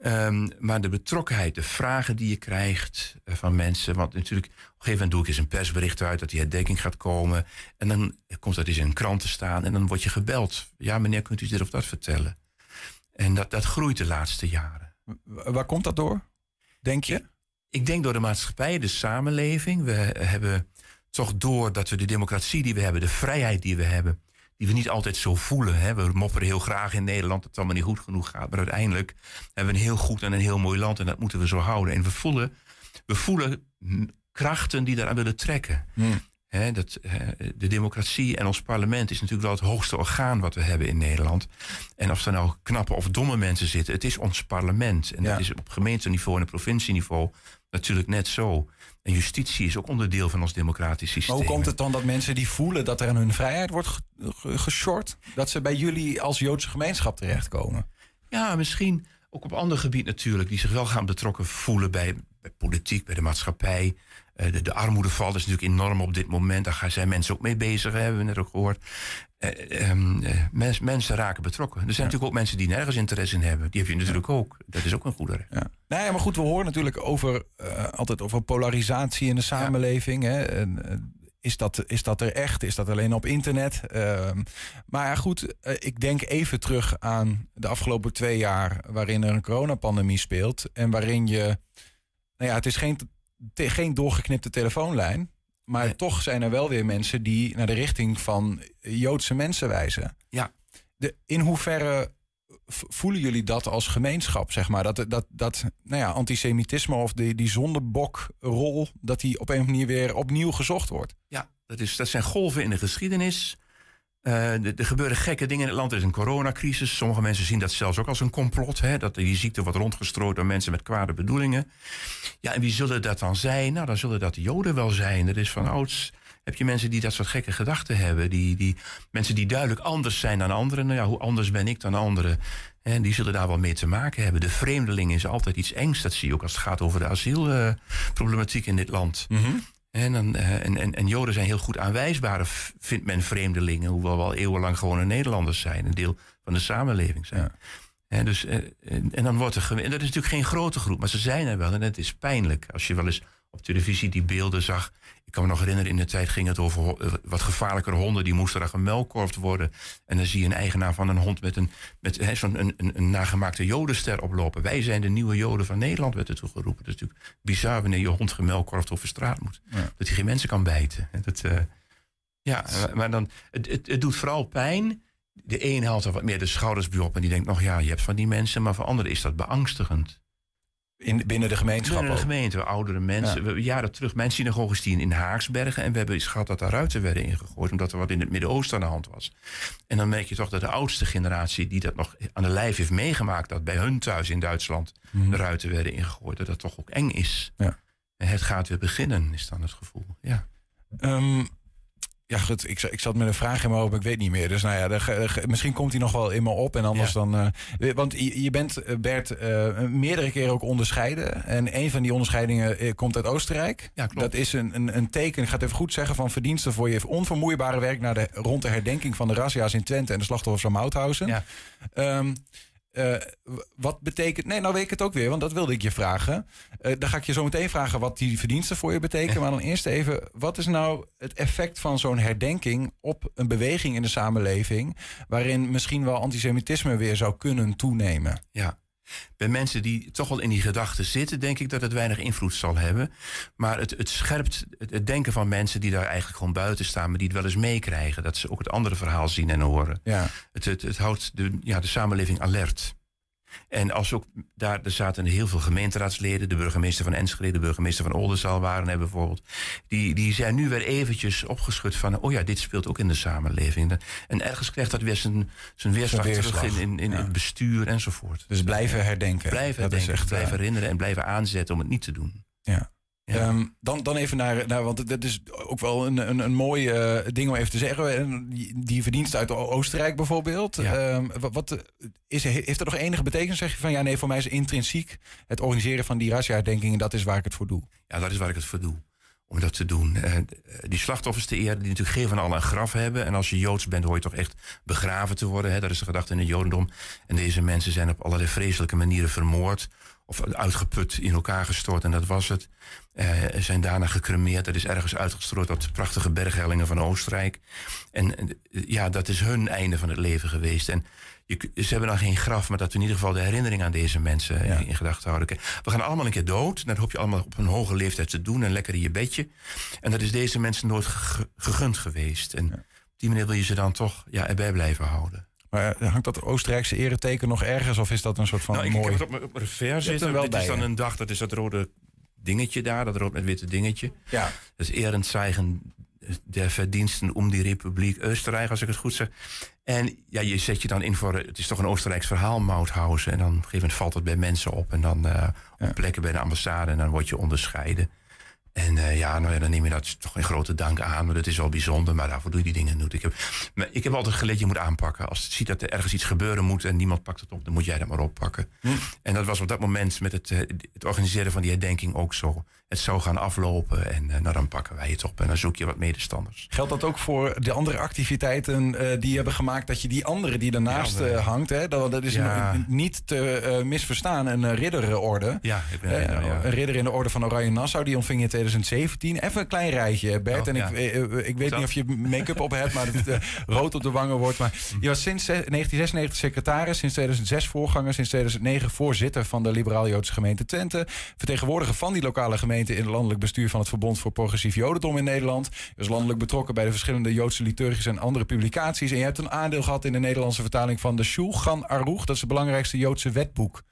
Ehm, maar de betrokkenheid, de vragen die je krijgt van mensen. Want natuurlijk, op een gegeven moment doe ik eens een persbericht uit dat die herdenking gaat komen. En dan komt dat eens in een krant te staan. En dan word je gebeld. Ja, meneer, kunt u dit of dat vertellen? En dat, dat groeit de laatste jaren. Waar komt dat door, denk je? Ik denk door de maatschappij, de samenleving. We hebben toch door dat we de democratie die we hebben, de vrijheid die we hebben, die we niet altijd zo voelen. Hè. We mopperen heel graag in Nederland dat het allemaal niet goed genoeg gaat. Maar uiteindelijk hebben we een heel goed en een heel mooi land en dat moeten we zo houden. En we voelen, we voelen krachten die daaraan willen trekken. Dat, de democratie en ons parlement is natuurlijk wel het hoogste orgaan wat we hebben in Nederland. En of er nou knappe of domme mensen zitten, het is ons parlement. En dat is op gemeenteniveau en op provincieniveau natuurlijk net zo. En justitie is ook onderdeel van ons democratisch Maar systeem. hoe komt het dan dat mensen die voelen dat er aan hun vrijheid wordt ge- ge- geshort, dat ze bij jullie als Joodse gemeenschap terechtkomen? Ja, misschien ook op ander gebied natuurlijk. Die zich wel gaan betrokken voelen bij, bij politiek, bij de maatschappij. Eh, de, de armoedeval is natuurlijk enorm op dit moment. Daar gaan- zijn mensen ook mee bezig, hè, hebben we net ook gehoord. Mens- mensen raken betrokken. Er zijn natuurlijk ook mensen die nergens interesse in hebben. Die heb je natuurlijk ook. Dat is ook een goede recht. Ja. Nou ja, maar goed, we horen natuurlijk over, altijd over polarisatie in de samenleving. Hè? En, is, dat, is dat er echt? Is dat alleen op internet? Ehm, maar ja, goed, ik denk even terug aan de afgelopen twee jaar... waarin er een coronapandemie speelt. En waarin je... Nou ja, het is geen, te- geen doorgeknipte telefoonlijn. Maar toch zijn er wel weer mensen die naar de richting van Joodse mensen wijzen. Ja. De, in hoeverre voelen jullie dat als gemeenschap, zeg maar? Dat, dat, dat nou ja, antisemitisme of die, die zondebokrol... dat die op een manier weer opnieuw gezocht wordt? Ja, dat, is, dat zijn golven in de geschiedenis. Eh, er gebeuren gekke dingen in het land. Er is een coronacrisis. Sommige mensen zien dat zelfs ook als een complot. Hè? Dat die ziekte wordt rondgestrooid door mensen met kwade bedoelingen. Ja, en wie zullen dat dan zijn? Nou, dan zullen dat de Joden wel zijn. Er is van ouds heb je mensen die dat soort gekke gedachten hebben. Die, die, mensen die duidelijk anders zijn dan anderen. Nou ja, hoe anders ben ik dan anderen? En die zullen daar wel mee te maken hebben. De vreemdeling is altijd iets engs. Dat zie je ook als het gaat over de asielproblematiek in dit land. En, dan, eh, en, en, en Joden zijn heel goed aanwijsbaar, v- vindt men vreemdelingen, hoewel we al eeuwenlang gewone Nederlanders zijn, een deel van de samenleving zijn. Hè, dus, eh, en, en dan wordt er en dat is natuurlijk geen grote groep, maar ze zijn er wel en het is pijnlijk. Als je wel eens op televisie die beelden zag. Ik kan me nog herinneren, in de tijd ging het over eh, wat gevaarlijkere honden. Die moesten dan gemelkorfd worden. En dan zie je een eigenaar van een hond met een, met, zo'n een, een, een nagemaakte jodenster oplopen. Wij zijn de nieuwe joden van Nederland, werd er toe geroepen. Dat is natuurlijk bizar wanneer je hond gemelkorfd over straat moet. Dat hij geen mensen kan bijten. En Dat, eh, ja, maar- maar dan, het, het, het doet vooral pijn. De een haalt er wat meer de schouders bij op en die denkt nog ja, je hebt van die mensen, maar voor anderen is dat beangstigend. In, binnen de gemeenschap Binnen de ook. gemeente, oudere mensen. Ja. We jaren terug mijn synagoges die in, Haaksbergen. En we hebben eens gehad dat er ruiten werden ingegooid. Omdat er wat in het Midden-Oosten aan de hand was. En dan merk je toch dat de oudste generatie die dat nog aan de lijf heeft meegemaakt. Dat bij hun thuis in Duitsland de ruiten werden ingegooid. Dat dat toch ook eng is. Mhm. Ja. Het gaat weer beginnen, is dan het gevoel. Ja. Ehm, ja, goed. Ik, ik zat met een vraag in mijn hoofd, maar ik weet niet meer. Dus nou ja, de misschien komt hij nog wel in me op. En anders Ja. dan. eh, want je, je bent, eh, Bert, eh, meerdere keren ook onderscheiden. En een van die onderscheidingen komt uit Oostenrijk. Ja, klopt. Dat is een, een, een teken, ik ga het even goed zeggen, van verdiensten voor je onvermoeibare werk naar de, rond de herdenking van de razzia's in Twente en de slachtoffers van Mauthausen. Ja. Ehm, eh, wat betekent. Nee, nou weet ik het ook weer, want dat wilde ik je vragen. Eh, dan ga ik je zo meteen vragen wat die verdiensten voor je betekenen. Maar dan eerst even, wat is nou het effect van zo'n herdenking op een beweging in de samenleving. waarin misschien wel antisemitisme weer zou kunnen toenemen? Ja. Bij mensen die toch wel in die gedachten zitten, denk ik dat het weinig invloed zal hebben. Maar het, het scherpt het, het denken van mensen die daar eigenlijk gewoon buiten staan, maar die het wel eens meekrijgen. Dat ze ook het andere verhaal zien en horen. Ja. Het, het, het houdt de, ja, de samenleving alert. En als ook daar er zaten heel veel gemeenteraadsleden, de burgemeester van Enschede, de burgemeester van Oldenzaal waren er bijvoorbeeld. Die, die zijn nu weer eventjes opgeschud van, oh ja, dit speelt ook in de samenleving. En ergens krijgt dat weer zijn, zijn weerslag, weerslag, terug in, in, in ja. het bestuur enzovoort. Dus blijven herdenken. Blijven Dat is denken, echt, blijven eh, herinneren en blijven aanzetten om het niet te doen. Ja. Ja. Ehm, dan, dan even naar, naar, want dat is ook wel een, een, een mooi eh, ding om even te zeggen. En Die, die verdiensten uit Oostenrijk bijvoorbeeld. Ja. Ehm, wat, wat, is, heeft dat nog enige betekenis? Zeg je van ja, nee, voor mij is intrinsiek het organiseren van die rasjaardenkingen, dat is waar ik het voor doe. Ja, dat is waar ik het voor doe. Om dat te doen. Eh, die slachtoffers te eren, die natuurlijk geen van allen een graf hebben. En als je Joods bent, hoor je toch echt begraven te worden. Hè? Dat is de gedachte in het Jodendom. En deze mensen zijn op allerlei vreselijke manieren vermoord. Of uitgeput, in elkaar gestort. En dat was het. Eh, zijn daarna gecremeerd. Dat is ergens uitgestrooid op de prachtige berghellingen van Oostenrijk. En ja, dat is hun einde van het leven geweest. En je, ze hebben dan geen graf, maar dat we in ieder geval de herinnering aan deze mensen Ja. in gedachten houden. We gaan allemaal een keer dood. Dat hoop je allemaal op een hoge leeftijd te doen en lekker in je bedje. En dat is deze mensen nooit ge- gegund geweest. En op die manier wil je ze dan toch ja, erbij blijven houden. Maar eh, hangt dat Oostenrijkse ereteken nog ergens? Of is dat een soort van nou, ik, mooi... ik heb het op mijn- revers zitten. wel Dit bij is dan een dag, dat is dat rode dingetje daar. Dat rood met witte dingetje. Ja. Dat is Ehrenzeichen der Verdiensten om die Republiek Oostenrijk, als ik het goed zeg. En ja, je zet je dan in voor, het is toch een Oostenrijks verhaal, Mauthausen. En dan op een gegeven moment valt het bij mensen op. En dan eh, op plekken bij de ambassade en dan word je onderscheiden. En eh, ja, nou ja, dan neem je dat toch in grote dank aan. Maar dat is wel bijzonder, maar daarvoor doe je die dingen niet. Ik heb, maar ik heb altijd geleerd, je moet aanpakken. Als je ziet dat er ergens iets gebeuren moet en niemand pakt het op, dan moet jij dat maar oppakken. En dat was op dat moment met het, eh, het organiseren van die herdenking ook zo. Het zou gaan aflopen en eh, nou, dan pakken wij het op en dan zoek je wat medestanders. Geldt dat ook voor de andere activiteiten eh, die hebben gemaakt dat je die andere die daarnaast eh, hangt, hè, dat, dat is Ja. een- niet te misverstaan, een ridderorde. Ja, ik ben ridder, ja. Een ridder in de orde van Oranje Nassau, die ontving je in 2017. Even een klein rijtje, Bert. Oh, en ik, ik weet niet of je make-up op hebt, maar het rood op de wangen wordt. Maar je was sinds eh, 1996 secretaris, sinds 2006 voorganger, sinds 2009 voorzitter van de Liberaal-Joodse gemeente Twente. Vertegenwoordiger van die lokale gemeente in het landelijk bestuur van het Verbond voor Progressief Jodendom in Nederland. Je was landelijk betrokken bij de verschillende Joodse liturgische en andere publicaties. En je hebt een aandeel gehad in de Nederlandse vertaling van de Shulchan Aruch. Dat is het belangrijkste Joodse wetboek.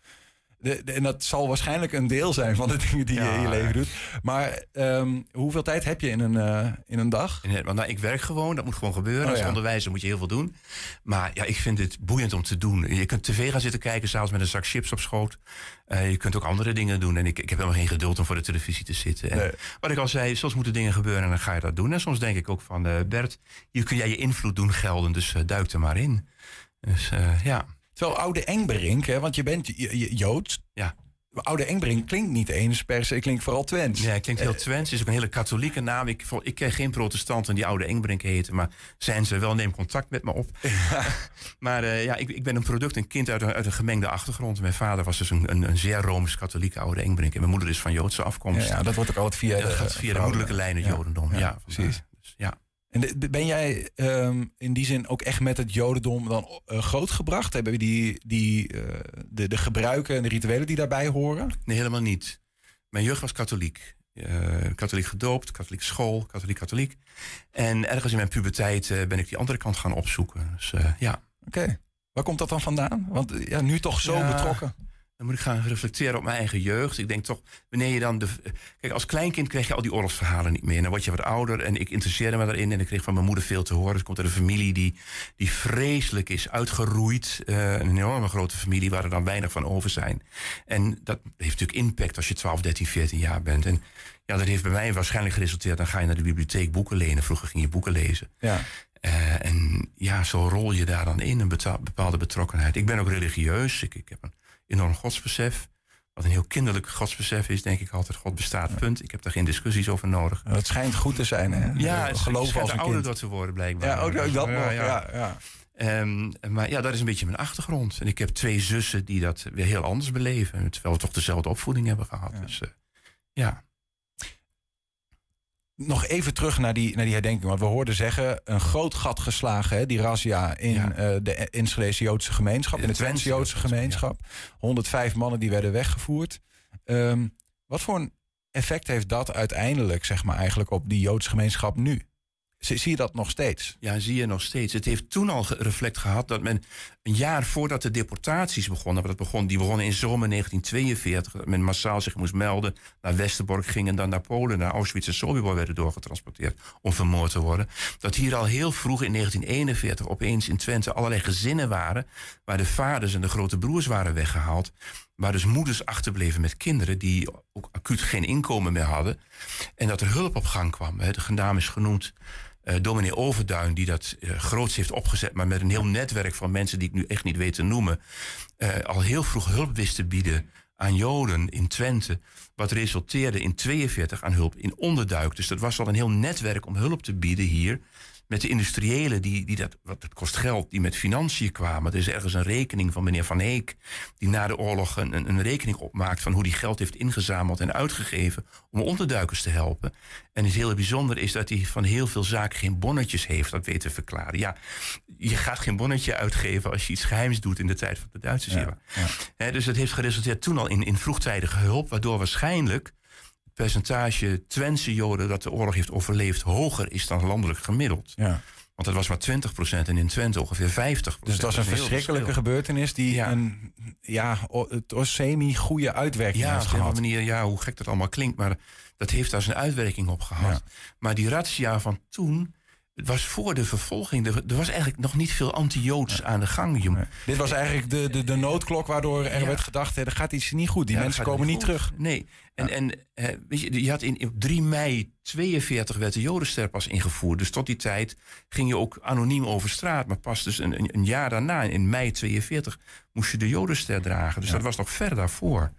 De, de- en dat zal waarschijnlijk een deel zijn van de dingen die je in je leven doet. Maar ehm, hoeveel tijd heb je in een, eh, in een dag? Want nou, ik werk gewoon, dat moet gewoon gebeuren. Oh, Als ja. onderwijzer moet je heel veel doen. Maar ja, ik vind het boeiend om te doen. Je kunt tv gaan zitten kijken, s'avonds met een zak chips op schoot. Eh, je kunt ook andere dingen doen. En ik, ik heb helemaal geen geduld om voor de televisie te zitten. En Nee. Wat ik al zei, soms moeten dingen gebeuren en dan ga je dat doen. En soms denk ik ook van, eh, Bert, hier kun jij je invloed doen gelden. Dus duik er maar in. Dus ja. Terwijl Oude Engberink, hè, want je bent Joods. Ja. Oude Engberink klinkt niet eens per se, klinkt vooral Twents. Ja, het klinkt heel Twents. Het is ook een hele katholieke naam. Ik, ik ken geen protestanten die oude Engbrink heten. Maar zijn ze wel, neem contact met me op. maar eh, ja, ik, ik ben een product, een kind uit een, uit een gemengde achtergrond. Mijn vader was dus een, een, een zeer rooms-katholieke oude Engbrink. En mijn moeder is van Joodse afkomst. Ja, ja, dat wordt ook altijd via Ja, de, gaat via de vrouwen. moederlijke lijn het Ja. Jodendom. Ja, precies. En ben jij ehm, in die zin ook echt met het Jodendom dan eh, grootgebracht? Hebben die, die, eh, de, de gebruiken en de rituelen die daarbij horen? Nee, helemaal niet. Mijn jeugd was katholiek. Eh, katholiek gedoopt, katholiek school, katholiek katholiek. En ergens in mijn puberteit ben ik die andere kant gaan opzoeken. Dus ja. Oké. Waar komt dat dan vandaan? Want ja, nu toch zo Ja. betrokken. Dan moet ik gaan reflecteren op mijn eigen jeugd. Ik denk toch, wanneer je dan de. Kijk, als kleinkind kreeg je al die oorlogsverhalen niet meer. En dan word je wat ouder en ik interesseerde me daarin. En ik kreeg van mijn moeder veel te horen. Dus ik kom uit een familie die, die vreselijk is uitgeroeid. Eh, een enorme grote familie waar er dan weinig van over zijn. En dat heeft natuurlijk impact als je 12, 13, 14 jaar bent. En ja, dat heeft bij mij waarschijnlijk geresulteerd. Dan ga je naar de bibliotheek boeken lenen. Vroeger ging je boeken lezen. Ja. Eh, en ja, zo rol je daar dan in, een bepaalde betrokkenheid. Ik ben ook religieus. Ik, ik heb een enorm godsbesef. Wat een heel kinderlijk godsbesef is, denk ik altijd. God bestaat, punt. Ik heb daar geen discussies over nodig. Het schijnt goed te zijn, hè? Ja, het schijnt als een ouder kind. door te worden, blijkbaar. Ja, ook, ook dat nog. Ja, ja. Ehm, maar ja, dat is een beetje mijn achtergrond. En ik heb twee zussen die dat weer heel anders beleven. Terwijl we toch dezelfde opvoeding hebben gehad. Dus eh, ja. Nog even terug naar die, naar die herdenking. Want we hoorden zeggen, een groot gat geslagen, hè, die razzia in Ja. eh, de Enschedese Joodse gemeenschap. In de Twentse Joodse gemeenschap. 105 mannen die werden weggevoerd. Ehm, wat voor een effect heeft dat uiteindelijk, zeg maar, eigenlijk op die Joodse gemeenschap nu? Zie, je dat nog steeds? Ja, zie je nog steeds. Het heeft toen al reflect gehad dat men een jaar voordat de deportaties begonnen, dat begon, die begonnen in zomer 1942, dat men massaal zich moest melden, naar Westerbork ging en dan naar Polen, naar Auschwitz en Sobibor werden doorgetransporteerd om vermoord te worden. Dat hier al heel vroeg in 1941 opeens in Twente allerlei gezinnen waren, waar de vaders en de grote broers waren weggehaald, waar dus moeders achterbleven met kinderen die ook acuut geen inkomen meer hadden. En dat er hulp op gang kwam. De naam is genoemd eh dominee Overduin, die dat eh, groots heeft opgezet, maar met een heel netwerk van mensen die ik nu echt niet weet te noemen, eh, al heel vroeg hulp wist te bieden aan Joden in Twente. Wat resulteerde in 42 aan hulp in onderduik. Dus dat was al een heel netwerk om hulp te bieden hier. Met de industriëlen, die, die dat, wat het kost geld, die met financiën kwamen. Er is ergens een rekening van meneer Van Heek, die na de oorlog een, een, rekening opmaakt van hoe die geld heeft ingezameld en uitgegeven om onderduikers te helpen. En het hele bijzonder is dat hij van heel veel zaken geen bonnetjes heeft, dat weten te verklaren. Ja, je gaat geen bonnetje uitgeven als je iets geheims doet in de tijd van de Duitsers. hier. Hè, dus dat heeft geresulteerd toen al in, in vroegtijdige hulp, waardoor waarschijnlijk percentage Twentse Joden dat de oorlog heeft overleefd hoger is dan landelijk gemiddeld. Ja. Want dat was maar 20% en in Twente ongeveer 50%. Dus dat was een verschrikkelijke gebeurtenis die een ja, het was semi-goede uitwerking Ja, heeft op een gehad. manier, ja, hoe gek dat allemaal klinkt, maar dat heeft daar zijn uitwerking op gehad. Maar die razzia van toen, het was voor de vervolging, er, was eigenlijk nog niet veel anti-Joods aan de gang. Je, Dit was eigenlijk de, de, de noodklok waardoor er Ja. werd gedacht... hè, er gaat iets niet goed, die Ja, mensen komen niet terug. Nee. En, en eh, weet je, je had in, op 3 mei 42 werd de Jodenster pas ingevoerd. Dus tot die tijd ging je ook anoniem over straat. Maar pas dus een, een, een jaar daarna, in mei 42, moest je de Jodenster dragen. Dus dat was nog ver daarvoor.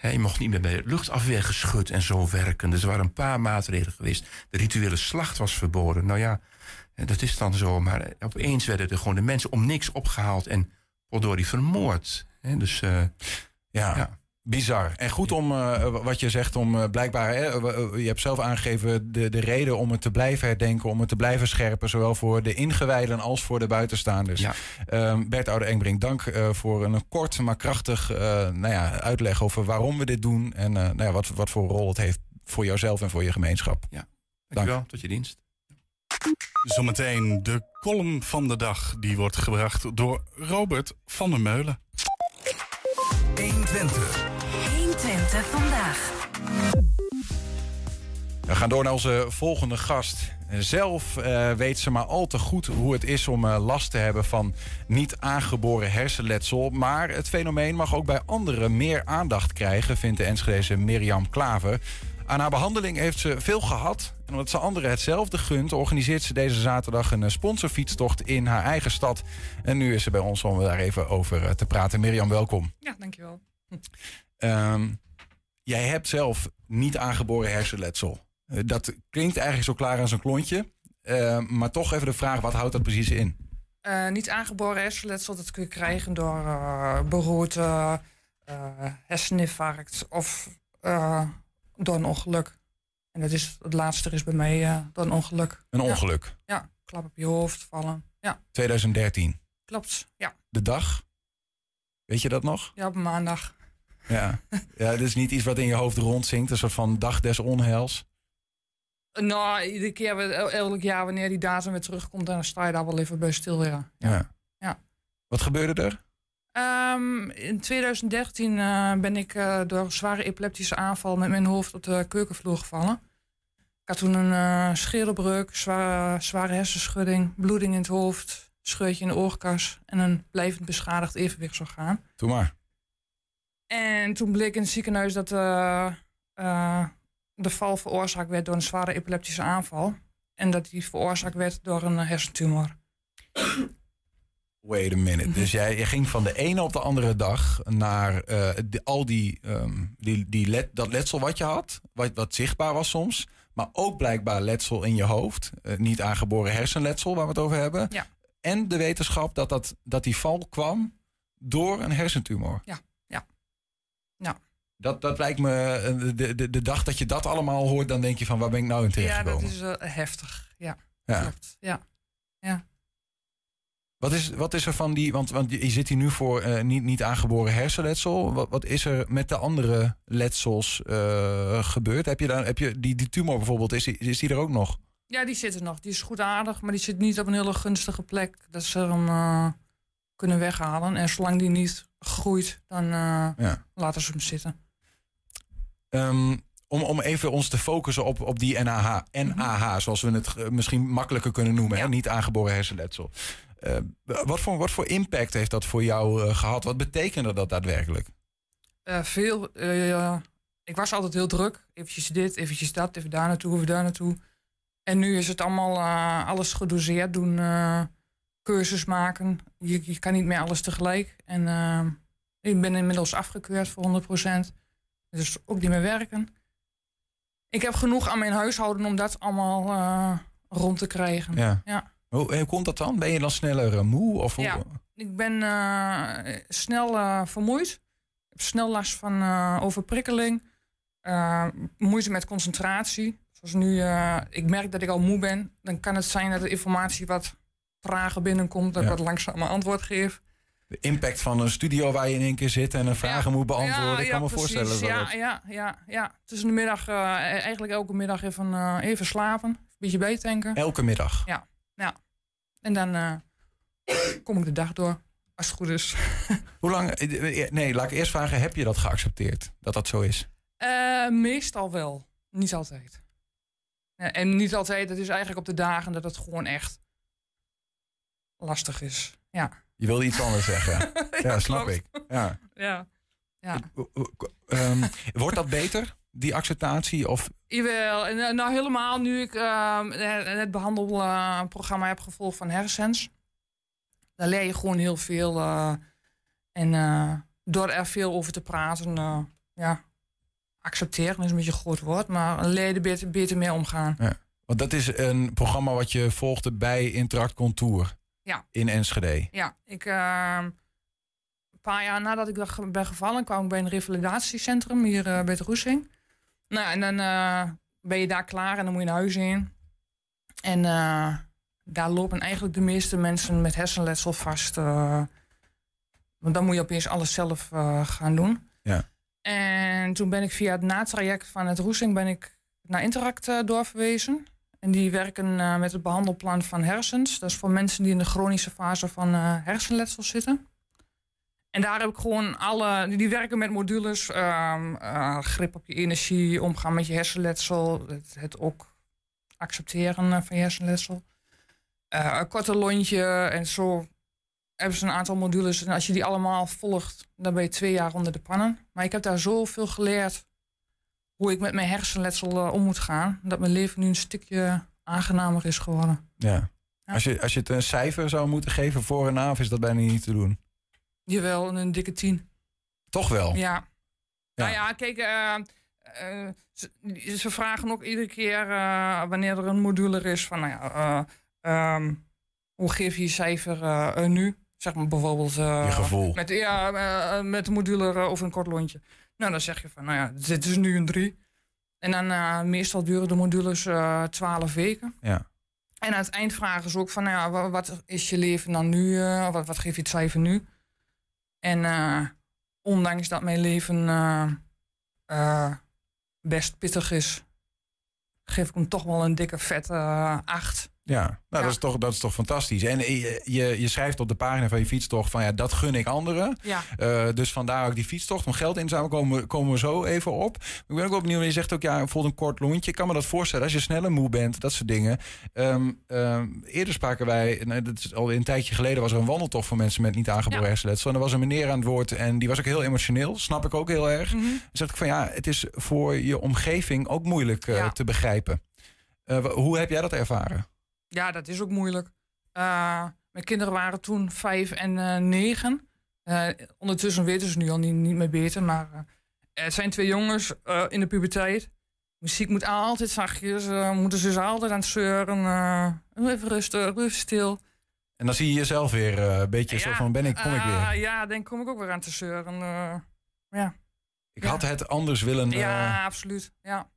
Je mocht niet meer bij het luchtafweergeschut en zo werken. Dus er waren een paar maatregelen geweest. De rituele slacht was verboden. Nou ja, dat is dan zo. Maar eh, opeens werden er gewoon de mensen om niks opgehaald en die vermoord. Dus eh, Ja. Bizar. En goed om eh, wat je zegt, om eh, blijkbaar, hè, eh, je hebt zelf aangegeven de, de reden om het te blijven herdenken, om het te blijven scherpen, zowel voor de ingewijden als voor de buitenstaanders. Ehm, Bert Oude Engbrink, dank eh, voor een kort maar krachtig eh, nou ja, uitleg over waarom we dit doen en eh, nou ja, wat, wat voor rol het heeft voor jouzelf en voor je gemeenschap. Ja. Dankjewel, tot je dienst. Zometeen de column van de dag. Die wordt gebracht door Robert van der Meulen. 120. 120 vandaag. We gaan door naar onze volgende gast. Zelf eh, weet ze maar al te goed hoe het is om eh, last te hebben van niet aangeboren hersenletsel. Maar het fenomeen mag ook bij anderen meer aandacht krijgen, vindt de Enschedeze Mirjam Klaver. Aan haar behandeling heeft ze veel gehad. En omdat ze anderen hetzelfde gunt, organiseert ze deze zaterdag een eh, sponsorfietstocht in haar eigen stad. En nu is ze bij ons om daar even over te praten. Mirjam, welkom. Ja, dankjewel. Ehm, jij hebt zelf niet aangeboren hersenletsel. Eh, dat klinkt eigenlijk zo klaar als een klontje. Eh, maar toch even de vraag, wat houdt dat precies in? Eh, niet aangeboren hersenletsel, dat kun je krijgen door beroerte, herseninfarct of door een ongeluk. En dat is, het laatste is bij mij door een ongeluk. Een Ja. ongeluk. Ja, klap op je hoofd, vallen. Ja, 2013. klopt. Ja, De dag. Weet je dat nog? ja op maandag. Ja. ja, is niet iets wat in je hoofd rondzinkt. Een soort van dag des onheils. Nou, iedere keer, elk jaar wanneer die datum weer terugkomt, dan sta je daar wel even bij stil, ja. Ja. Ja. Wat gebeurde er? Ehm, in 2013 eh, ben ik eh, door een zware epileptische aanval met mijn hoofd op de keukenvloer gevallen. Ik had toen een eh schedelbreuk, zware, zware hersenschudding, bloeding in het hoofd, scheurtje in de oorkas en een blijvend beschadigd evenwichtsorgaan. Doe maar. En toen bleek in het ziekenhuis dat eh, eh, de val veroorzaakt werd door een zware epileptische aanval. En dat die veroorzaakt werd door een eh, hersentumor. Wait a minute. Dus jij je ging van de ene op de andere dag naar de- al die, ehm, die, die let, dat letsel wat je had, wat, wat zichtbaar was soms. Maar ook blijkbaar letsel in je hoofd. niet aangeboren hersenletsel, waar we het over hebben. Ja. En de wetenschap dat, dat, dat die val kwam door een hersentumor. Ja. Dat, dat lijkt me, eh, de, de, de dag dat je dat allemaal hoort, dan denk je van waar ben ik nou in Ja, terechtgekomen? dat is eh, heftig. Ja, Ja. klopt. Ja. ja. Wat is, wat is er van die, want, want je zit hier nu voor eh, niet, niet aangeboren hersenletsel. Wat, wat is er met de andere letsels gebeurd? Heb je, daar, heb je die, die tumor bijvoorbeeld, is, die- is die er ook nog? Ja, die zit er nog. Die is goed aardig, maar die zit niet op een hele gunstige plek. Dat ze hem kunnen weghalen. En zolang die niet groeit, dan Ja. laten ze hem zitten. Ehm, om, om even ons te focussen op, op die NAH, NAH, zoals we het misschien makkelijker kunnen noemen, hè? niet aangeboren hersenletsel. Eh, wat, voor, wat voor impact heeft dat voor jou eh, gehad? Wat betekende dat daadwerkelijk? Eh, veel. ik was altijd heel druk. Eventjes dit, eventjes dat, even daar naartoe, even daar naartoe. En nu is het allemaal alles gedoseerd doen. cursus maken. Je, je kan niet meer alles tegelijk. En ik ben inmiddels afgekeurd voor 100%. Dus ook niet meer werken. Ik heb genoeg aan mijn huishouden om dat allemaal eh, rond te krijgen. Ja. ja. Hoe, hoe komt dat dan? Ben je dan sneller eh, moe? Of hoe- Ja, ik ben eh, snel vermoeid. Ik heb snel last van overprikkeling. Moeite met concentratie. Zoals nu, ik merk dat ik al moe ben. Dan kan het zijn dat de informatie wat trager binnenkomt. Dat Ja. ik wat langzamer antwoord geef. De impact van een studio waar je in één keer zit en een vragen moet beantwoorden. ik kan me precies. voorstellen dat Ja, dat- ja, ja, ja. Tussen de middag, eh, eigenlijk elke middag even, eh, even slapen. Een beetje bijtanken. Elke middag. Ja, ja. En dan eh, kom ik de dag door. Als het goed is. Hoe lang? Nee, laat ik eerst vragen: heb je dat geaccepteerd? Dat dat zo is? Meestal wel. Niet altijd. En niet altijd. Het is eigenlijk op de dagen dat het gewoon echt lastig is. Ja. Je wilde iets anders zeggen. ja, snap klopt. ik. Ja. Ja. ja. Ehm, wordt dat beter, die acceptatie? Of Jawel. Eh, nou, helemaal nu ik eh, het behandelprogramma heb gevolgd van Hersens. Daar leer je gewoon heel veel. eh, en eh, door er veel over te praten, ja, accepteren is een beetje een groot woord, maar leer je er beter, beter mee omgaan. Ja. Want dat is een programma wat je volgde bij Interact Contour Ja. in Enschede. Ja, ik, eh, een paar jaar nadat ik ben gevallen, kwam ik bij een revalidatiecentrum hier eh, bij de Roesing. Nou, en dan eh, ben je daar klaar en dan moet je naar huis in. En eh, daar lopen eigenlijk de meeste mensen met hersenletsel vast. want dan moet je opeens alles zelf gaan doen. Ja. En toen ben ik via het natraject van het Roesing ben ik naar Interact doorverwezen. En die werken eh, met het behandelplan van hersens. Dat is voor mensen die in de chronische fase van eh, hersenletsel zitten. En daar heb ik gewoon alle... Die werken met modules. ehm, eh, grip op je energie, omgaan met je hersenletsel. Het, ook accepteren van je hersenletsel. Een korte lontje en zo hebben ze een aantal modules. En als je die allemaal volgt, dan ben je twee jaar onder de pannen. Maar ik heb daar zoveel geleerd hoe ik met mijn hersenletsel eh, om moet gaan. Dat mijn leven nu een stukje aangenamer is geworden. Ja. Als, je, als je het een cijfer zou moeten geven voor en na, of is dat bijna niet te doen? Jawel, een dikke tien. Toch wel? Ja. Nou ja, kijk, eh, eh, ze, ze vragen ook iedere keer wanneer er een module is van, nou ja, eh, ehm, hoe geef je je cijfer nu? Zeg maar bijvoorbeeld. Je gevoel. Met, ja, met de module over een kort lontje. Nou, dan zeg je van, nou ja, dit is nu een drie. En dan eh, meestal duren de modules eh, twaalf weken. Ja. En aan het eind vragen ze ook van, nou ja, wat is je leven dan nu? eh, wat, wat geef je het cijfer nu? En ondanks dat mijn leven best pittig is, geef ik hem toch wel een dikke vette eh, acht. Ja, nou, dat, is toch, dat is toch fantastisch. En je, je, je schrijft op de pagina van je fietstocht van ja, dat gun ik anderen. Ja. Eh, dus vandaar ook die fietstocht. Om geld in te zamelen komen, we- komen we zo even op. Ik ben ook wel benieuwd, je zegt ook ja, bijvoorbeeld een kort lontje. Ik kan me dat voorstellen als je sneller moe bent, dat soort dingen. Ehm, ehm, eerder spraken wij, nou, dat is al een tijdje geleden, was er een wandeltocht voor mensen met niet aangeboren Ja. hersenletsel. En er was een meneer aan het woord en die was ook heel emotioneel. Snap ik ook heel erg. Mhm. Dan zeg ik van ja, het is voor je omgeving ook moeilijk eh, Ja. te begrijpen. Eh, hoe heb jij dat ervaren? Ja, dat is ook moeilijk. Eh, mijn kinderen waren toen vijf en eh, negen. Eh, ondertussen weten ze nu al niet, niet meer beter. Maar het zijn twee jongens in de puberteit. Muziek moet altijd zachtjes. moeten ze altijd aan het zeuren. even rustig, rustig stil. En dan zie je jezelf weer een beetje zo van ben ik, kom ik weer. Ja, dan kom ik ook weer aan te zeuren. ja. Ik had het anders willen. ja, absoluut. Ja.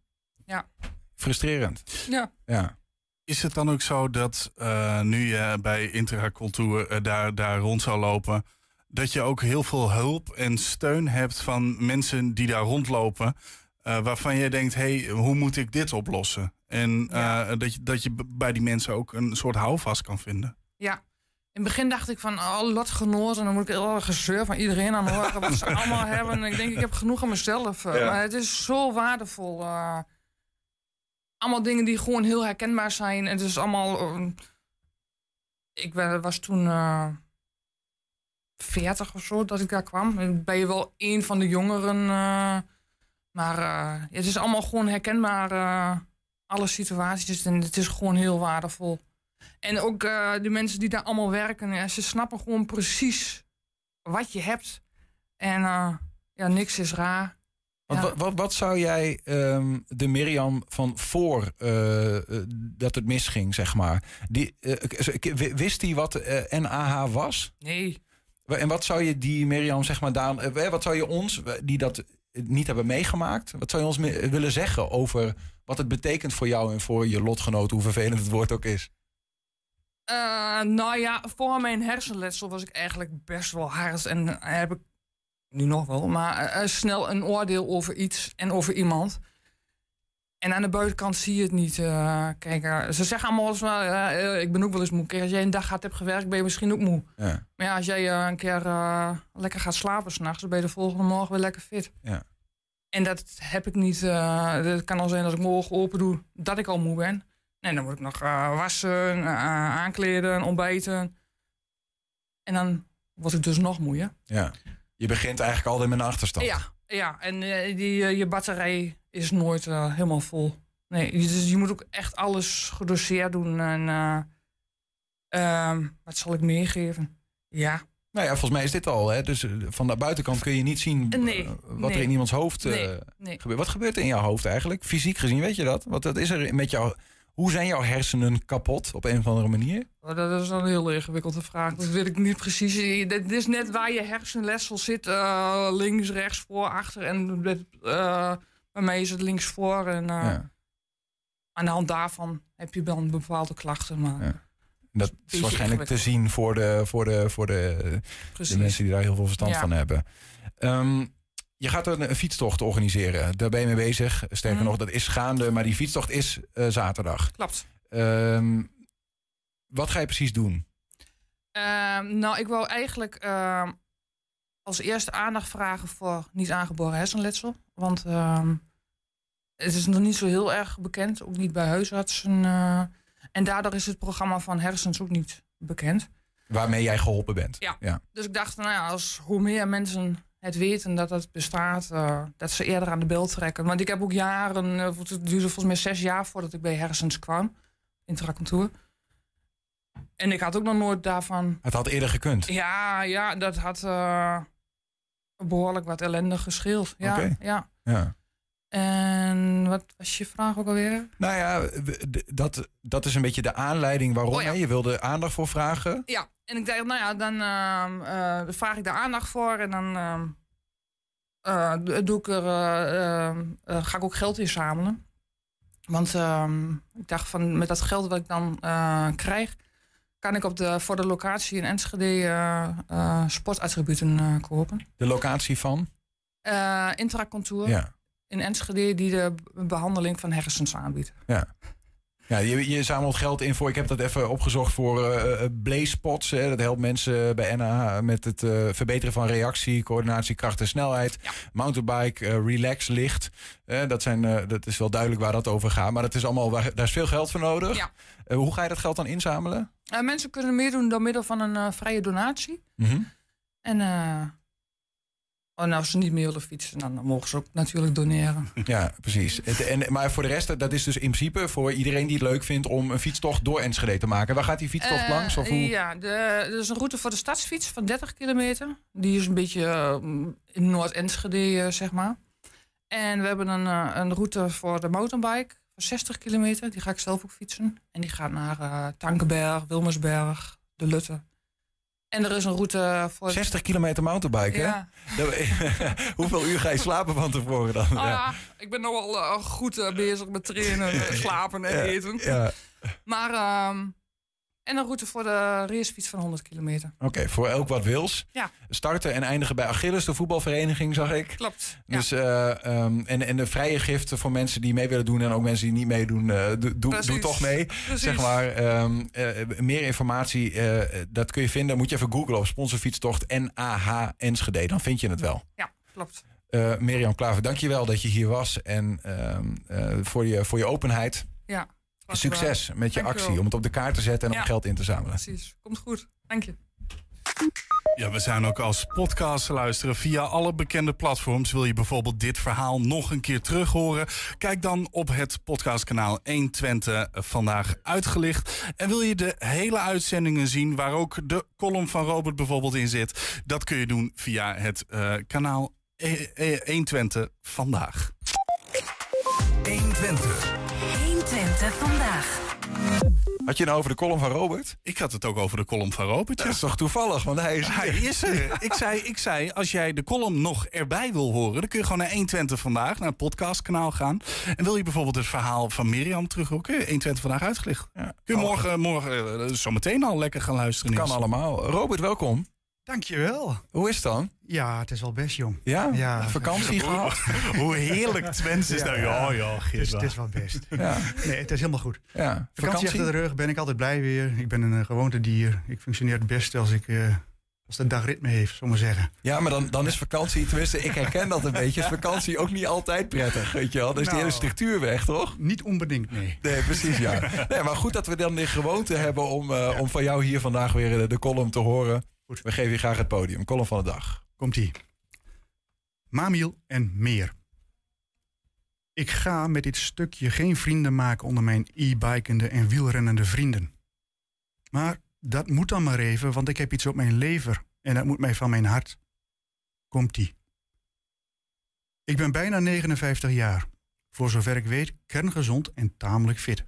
Ja. frustrerend. Ja. Ja. Is het dan ook zo dat eh, nu je bij Intracultuur eh, daar, daar rond zou lopen, dat je ook heel veel hulp en steun hebt van mensen die daar rondlopen, eh, waarvan je denkt, hé, hey, hoe moet ik dit oplossen? En dat, je, dat je bij die mensen ook een soort houvast kan vinden. Ja. In het begin dacht ik van, oh, lotgenoten. En dan moet ik heel erg gezeur van iedereen aan horen wat ze allemaal hebben. En ik denk, ik heb genoeg aan mezelf. Ja. Maar het is zo waardevol. Allemaal dingen die gewoon heel herkenbaar zijn. Het is allemaal... eh, ik was toen eh 40 of zo dat ik daar kwam. Dan ben je wel een van de jongeren. eh, maar eh, het is allemaal gewoon herkenbaar. alle situaties. En het is gewoon heel waardevol. En ook de mensen die daar allemaal werken, ze snappen gewoon precies wat je hebt. En ja, niks is raar. Want Ja. wat, wat, zou jij ehm, de Mirjam van voor eh, eh, dat het misging, zeg maar. Die, eh, wist hij wat NAH was? Nee. En wat zou je die Mirjam, zeg maar, daar, wat zou je ons, die dat niet hebben meegemaakt, wat zou je ons willen zeggen over wat het betekent voor jou en voor je lotgenoten, hoe vervelend het woord ook is? Nou ja, voor mijn hersenletsel was ik eigenlijk best wel hard. En heb ik nu nog wel, maar eh, eh, snel een oordeel over iets en over iemand. En aan de buitenkant zie je het niet. eh, kijk, ze zeggen allemaal eens, wel, eh, ik ben ook wel eens moe. Kijk, als jij een dag hard hebt gewerkt, ben je misschien ook moe. Ja. Maar ja, als jij een keer lekker gaat slapen s'nachts, dan ben je de volgende morgen weer lekker fit. Ja. En dat heb ik niet. het kan al zijn dat ik morgen open doe dat ik al moe ben. Nee, dan moet ik nog wassen, aankleden, ontbijten. En dan word ik dus nog moeier. Ja. Je begint eigenlijk altijd met een achterstand. Ja, ja, en eh, die, eh, je batterij is nooit eh, helemaal vol. Nee, dus je moet ook echt alles gedoseerd doen. En eh, ehm, wat zal ik meegeven? Ja, Nou ja, volgens mij is dit al. Hè? Dus van de buitenkant kun je niet zien Nee, wat er in iemands hoofd Nee, nee. gebeurt. Wat gebeurt er in jouw hoofd eigenlijk? Fysiek gezien, weet je dat? Wat dat is er met jou? Hoe zijn jouw hersenen kapot op een of andere manier? Oh, Dat is een heel ingewikkelde vraag. Dat weet ik niet precies. Dit is net waar je hersenletsel zit. eh, links, rechts, voor, achter. En eh, bij mij is het links voor. En eh, Ja. aan de hand daarvan heb je dan bepaalde klachten. Maar Dat is waarschijnlijk te zien voor de, voor de, voor de, de mensen die daar heel veel verstand Ja. van hebben. Ehm, je gaat een, een fietstocht organiseren. Daar ben je mee bezig. Sterker Mhm. nog, dat is gaande. Maar die fietstocht is eh, zaterdag. Klopt. Ehm, wat ga je precies doen? Ehm, nou, ik wou eigenlijk ehm, als eerste aandacht vragen voor niet aangeboren hersenletsel. Want het is nog niet zo heel erg bekend, ook niet bij huisartsen. eh, en daardoor is het programma van hersens ook niet bekend. Waarmee jij geholpen bent. Ja. ja. Dus ik dacht, nou ja, als hoe meer mensen het weten dat het bestaat, eh, dat ze eerder aan de bel trekken. Want ik heb ook jaren, eh, het duurde volgens mij zes jaar voordat ik bij hersens kwam, intracontour. En ik had ook nog nooit daarvan Het had eerder gekund. ja, ja, dat had eh, behoorlijk wat ellende gescheeld. Ja, ja. Ja. En wat was je vraag ook alweer? Nou ja, dat, dat is een beetje de aanleiding waarom. Oh ja. Je wilde aandacht voor vragen. Ja, en ik dacht, nou ja, dan ehm, eh, vraag ik daar aandacht voor en dan ehm, eh, doe ik er, eh, ga ik ook geld inzamelen. Want ehm, ik dacht van met dat geld wat ik dan krijg, kan ik op de, voor de locatie in Enschede sportattributen kopen. De locatie van. Intracontour Ja. In Enschede die de behandeling van hersens aanbiedt. Ja. Ja, je, je zamelt geld in voor, ik heb dat even opgezocht voor eh blaze spots. Hè. Dat helpt mensen bij NA met het eh, verbeteren van reactie, coördinatie, kracht en snelheid. Mountainbike, eh, relax, licht. Eh, dat, zijn, eh, dat is wel duidelijk waar dat over gaat. Maar dat is allemaal, waar- daar is veel geld voor nodig. Ja. Eh, hoe ga je dat geld dan inzamelen? Eh, mensen kunnen meedoen door middel van een eh, vrije donatie. Mhm. En eh, oh, als ze niet meer willen fietsen, dan mogen ze ook natuurlijk doneren. Ja, precies. En, maar voor de rest, dat is dus in principe voor iedereen die het leuk vindt om een fietstocht door Enschede te maken. Waar gaat die fietstocht Eh, langs? Of hoe? Ja, de, er is een route voor de stadsfiets van 30 kilometer. Die is een beetje eh, in Noord-Enschede, eh, zeg maar. En we hebben een, een route voor de mountainbike van 60 kilometer. Die ga ik zelf ook fietsen. En die gaat naar Tankenberg, Wilmersberg, De Lutte. En er is een route voor... 60 kilometer mountainbiken, Ja. hè? Hoeveel uur ga je slapen van tevoren dan? Ah, ja, ik ben nog wel eh, goed eh, bezig met trainen, slapen en eten. ja. Maar, ehm, en een route voor de racefiets van 100 kilometer. Oké, voor elk wat wils. Ja. Starten en eindigen bij Achilles, de voetbalvereniging, zag ik. Klopt. Dus, eh, ehm, en, en de vrije giften voor mensen die mee willen doen en ook mensen die niet meedoen, eh, doe, toch mee. Precies. Zeg maar, ehm, eh, meer informatie, dat kun je vinden. Moet je even googlen op sponsorfietstocht NAH Enschede, dan vind je het wel. Ja, klopt. Mirjam Klaver, dankjewel dat je hier was en ehm, eh, voor, je, voor je openheid. Ja. Succes met je Dank actie om het op de kaart te zetten en Ja. om geld in te zamelen. Precies. Komt goed. Dank je. Ja, we zijn ook als podcast te luisteren via alle bekende platforms. Wil je bijvoorbeeld dit verhaal nog een keer terug horen? Kijk dan op het podcastkanaal 120 vandaag uitgelicht. En wil je de hele uitzendingen zien, waar ook de column van Robert bijvoorbeeld in zit? Dat kun je doen via het eh, kanaal E- E- 120 vandaag. 120. 120 vandaag. Had je nou over de column van Robert? Ik had het ook over de column van Robert. Dat is toch toevallig, want hij is Hij is er. ik, zei, ik zei, als jij de column nog erbij wil horen... dan kun je gewoon naar 120 vandaag, naar het podcastkanaal gaan. En wil je bijvoorbeeld het verhaal van Mirjam terug... je 120 vandaag uitgelicht. Kun je morgen, morgen eh, zometeen al lekker gaan luisteren. kan Niels. allemaal. Robert, welkom. Dankjewel. Hoe is het dan? Ja, het is wel best, jong. Ja? Ja. Vakantie gehad? Hoe heerlijk Twents is nou. Ja, ja, het, het is wel best. Ja. Nee, het is helemaal goed. Ja. Vakantie, Vakantie? achter de rug, ben ik altijd blij weer. Ik ben een uh, gewoontedier. Ik functioneer het best als ik... eh, als de dag ritme heeft, zullen we zeggen. Ja, maar dan, dan is vakantie, tenminste, ik herken dat een beetje. Is vakantie ook niet altijd prettig, weet je wel? Dan is die Nou. hele structuur weg, toch? Niet onbedingt, nee. Nee, precies, ja. Nee, maar goed dat we dan de gewoonte hebben om, eh, om van jou hier vandaag weer de, de column te horen. We geven je graag het podium. Column van de dag. Komt-ie. Mamiel en meer. Ik ga met dit stukje geen vrienden maken onder mijn e-bikende en wielrennende vrienden. Maar dat moet dan maar even, want ik heb iets op mijn lever en dat moet mij van mijn hart. Komt-ie. Ik ben bijna 59 jaar. Voor zover ik weet kerngezond en tamelijk fit.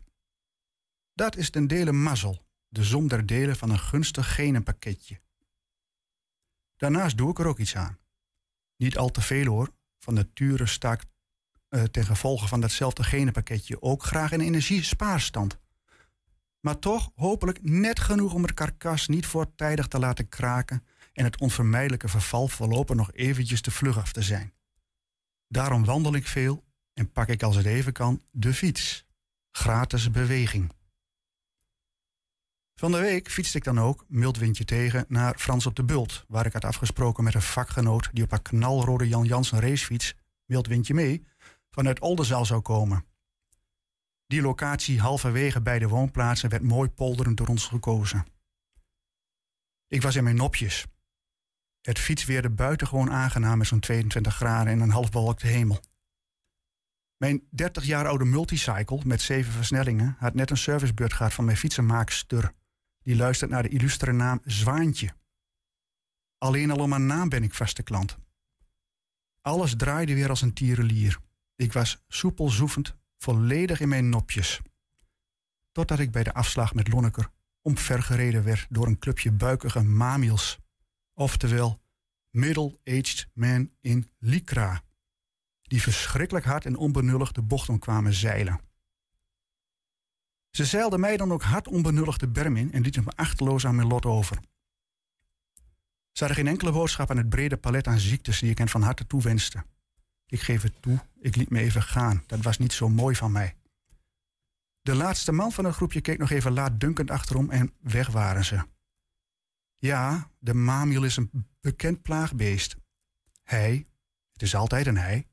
Dat is ten dele mazzel, de som der delen van een gunstig genenpakketje. Daarnaast doe ik er ook iets aan. Niet al te veel hoor. Van nature sta ik eh, ten gevolge van datzelfde genenpakketje ook graag in energiespaarstand. Maar toch hopelijk net genoeg om het karkas niet voortijdig te laten kraken en het onvermijdelijke verval voorlopig nog eventjes te vlug af te zijn. Daarom wandel ik veel en pak ik als het even kan de fiets. Gratis beweging. Van de week fietste ik dan ook, mild windje tegen, naar Frans op de Bult, waar ik had afgesproken met een vakgenoot die op haar knalrode Jan Jansen racefiets, mild windje mee, vanuit Oldenzaal zou komen. Die locatie halverwege bij de woonplaatsen werd mooi polderend door ons gekozen. Ik was in mijn nopjes. Het fietsweerde buitengewoon aangenaam met zo'n 22 graden en een half bewolkte hemel. Mijn 30 jaar oude multicycle met zeven versnellingen had net een servicebeurt gehad van mijn fietsenmaakster. Die luistert naar de illustere naam Zwaantje. Alleen al om haar naam ben ik vaste klant. Alles draaide weer als een tierenlier. Ik was soepel zoefend, volledig in mijn nopjes. Totdat ik bij de afslag met Lonneker omvergereden werd door een clubje buikige mamiels. Oftewel, middle-aged men in lycra. Die verschrikkelijk hard en onbenullig de bocht om kwamen zeilen. Ze zeilden mij dan ook hard onbenullig de berm in en lieten me achterloos aan mijn lot over. Ze hadden geen enkele boodschap aan het brede palet aan ziektes die ik hen van harte toewenste. Ik geef het toe, ik liet me even gaan. Dat was niet zo mooi van mij. De laatste man van het groepje keek nog even laatdunkend achterom en weg waren ze. Ja, de mamiel is een bekend plaagbeest. Hij, het is altijd een hij,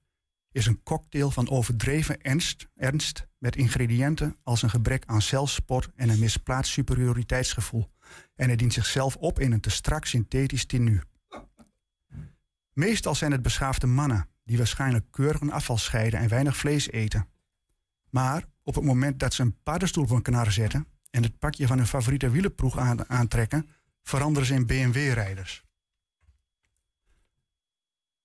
is een cocktail van overdreven ernst, ernst met ingrediënten als een gebrek aan zelfspot en een misplaatst superioriteitsgevoel. En hij dient zichzelf op in een te strak synthetisch tenue. Meestal zijn het beschaafde mannen die waarschijnlijk keurig een afval scheiden en weinig vlees eten. Maar op het moment dat ze een paddenstoel op een knar zetten en het pakje van hun favoriete wielenploeg aan- aantrekken, veranderen ze in BMW-rijders.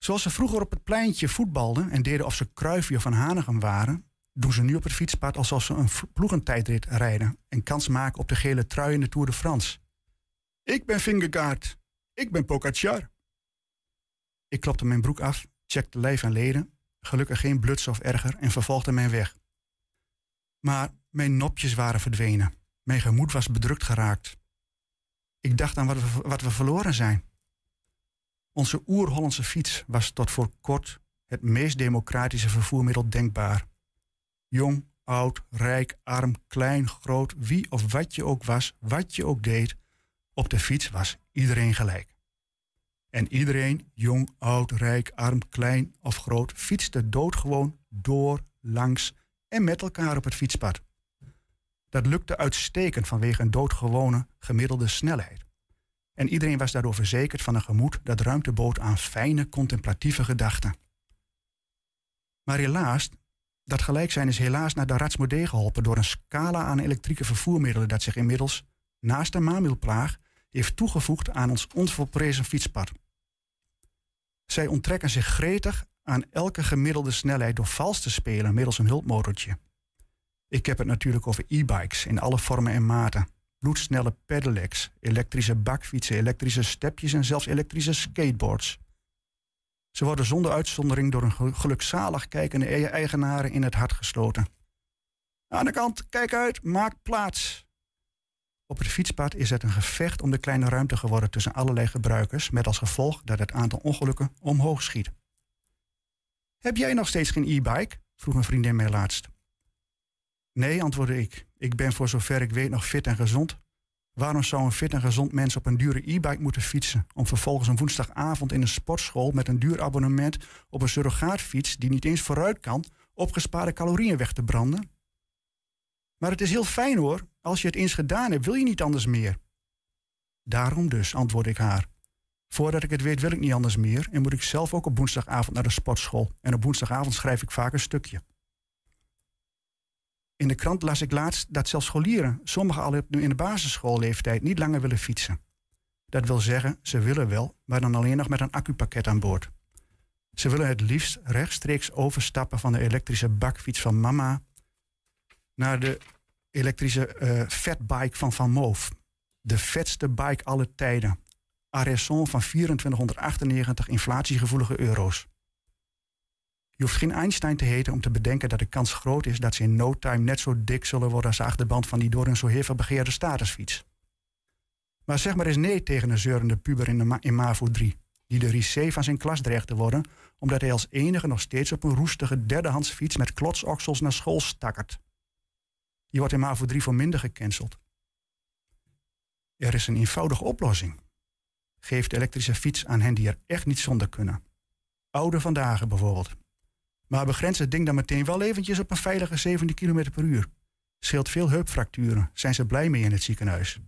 Zoals ze vroeger op het pleintje voetbalden en deden of ze Kruifje Van Hanegem waren, doen ze nu op het fietspad alsof ze een ploegentijdrit rijden en kans maken op de gele trui in de Tour de France. Ik ben Vingegaard. Ik ben Pogacar. Ik klopte mijn broek af, checkte lijf en leden, gelukkig geen bluts of erger en vervolgde mijn weg. Maar mijn nopjes waren verdwenen. Mijn gemoed was bedrukt geraakt. Ik dacht aan wat we, wat we verloren zijn. Onze oer-Hollandse fiets was tot voor kort het meest democratische vervoermiddel denkbaar. Jong, oud, rijk, arm, klein, groot, wie of wat je ook was, wat je ook deed, op de fiets was iedereen gelijk. En iedereen, jong, oud, rijk, arm, klein of groot, fietste doodgewoon door, langs en met elkaar op het fietspad. Dat lukte uitstekend vanwege een doodgewone gemiddelde snelheid. En iedereen was daardoor verzekerd van een gemoed dat ruimte bood aan fijne contemplatieve gedachten. Maar helaas, dat gelijk zijn is helaas naar de ratsmodee geholpen door een scala aan elektrieke vervoermiddelen dat zich inmiddels, naast de maamwielplaag, heeft toegevoegd aan ons onvolprezen fietspad. Zij onttrekken zich gretig aan elke gemiddelde snelheid door vals te spelen middels een hulpmotortje. Ik heb het natuurlijk over e-bikes in alle vormen en maten. Bloedsnelle pedelecs, elektrische bakfietsen, elektrische stepjes en zelfs elektrische skateboards. Ze worden zonder uitzondering door een gel- gelukzalig kijkende e- eigenaren in het hart gesloten. Aan de kant, kijk uit, maak plaats. Op het fietspad is het een gevecht om de kleine ruimte geworden tussen allerlei gebruikers, met als gevolg dat het aantal ongelukken omhoog schiet. Heb jij nog steeds geen e-bike? vroeg een vriendin mij laatst. Nee, antwoordde ik. Ik ben voor zover ik weet nog fit en gezond. Waarom zou een fit en gezond mens op een dure e-bike moeten fietsen... om vervolgens een woensdagavond in een sportschool... met een duur abonnement op een surrogaatfiets... die niet eens vooruit kan... opgespaarde calorieën weg te branden? Maar het is heel fijn hoor. Als je het eens gedaan hebt, wil je niet anders meer. Daarom dus, antwoordde ik haar. Voordat ik het weet wil ik niet anders meer... en moet ik zelf ook op woensdagavond naar de sportschool. En op woensdagavond schrijf ik vaak een stukje. In de krant las ik laatst dat zelfs scholieren, sommigen al op- in de basisschoolleeftijd, niet langer willen fietsen. Dat wil zeggen, ze willen wel, maar dan alleen nog met een accupakket aan boord. Ze willen het liefst rechtstreeks overstappen van de elektrische bakfiets van mama naar de elektrische eh fatbike van Van Moof. De vetste bike alle tijden. Arresson van 2498 inflatiegevoelige euro's. Je hoeft geen Einstein te heten om te bedenken dat de kans groot is dat ze in no time net zo dik zullen worden als de achterband van die door hun zo hevig begeerde statusfiets. Maar zeg maar eens nee tegen een zeurende puber in, de Ma- in MAVO 3, die de risée van zijn klas dreigt te worden, omdat hij als enige nog steeds op een roestige derdehands fiets met klotsoksels naar school stakkert. Je wordt in MAVO 3 voor minder gecanceld. Er is een eenvoudige oplossing. Geef de elektrische fiets aan hen die er echt niet zonder kunnen. Oude vandaag bijvoorbeeld. Maar begrens het ding dan meteen wel eventjes op een veilige 17 km per uur. Scheelt veel heupfracturen. Zijn ze blij mee in het ziekenhuis.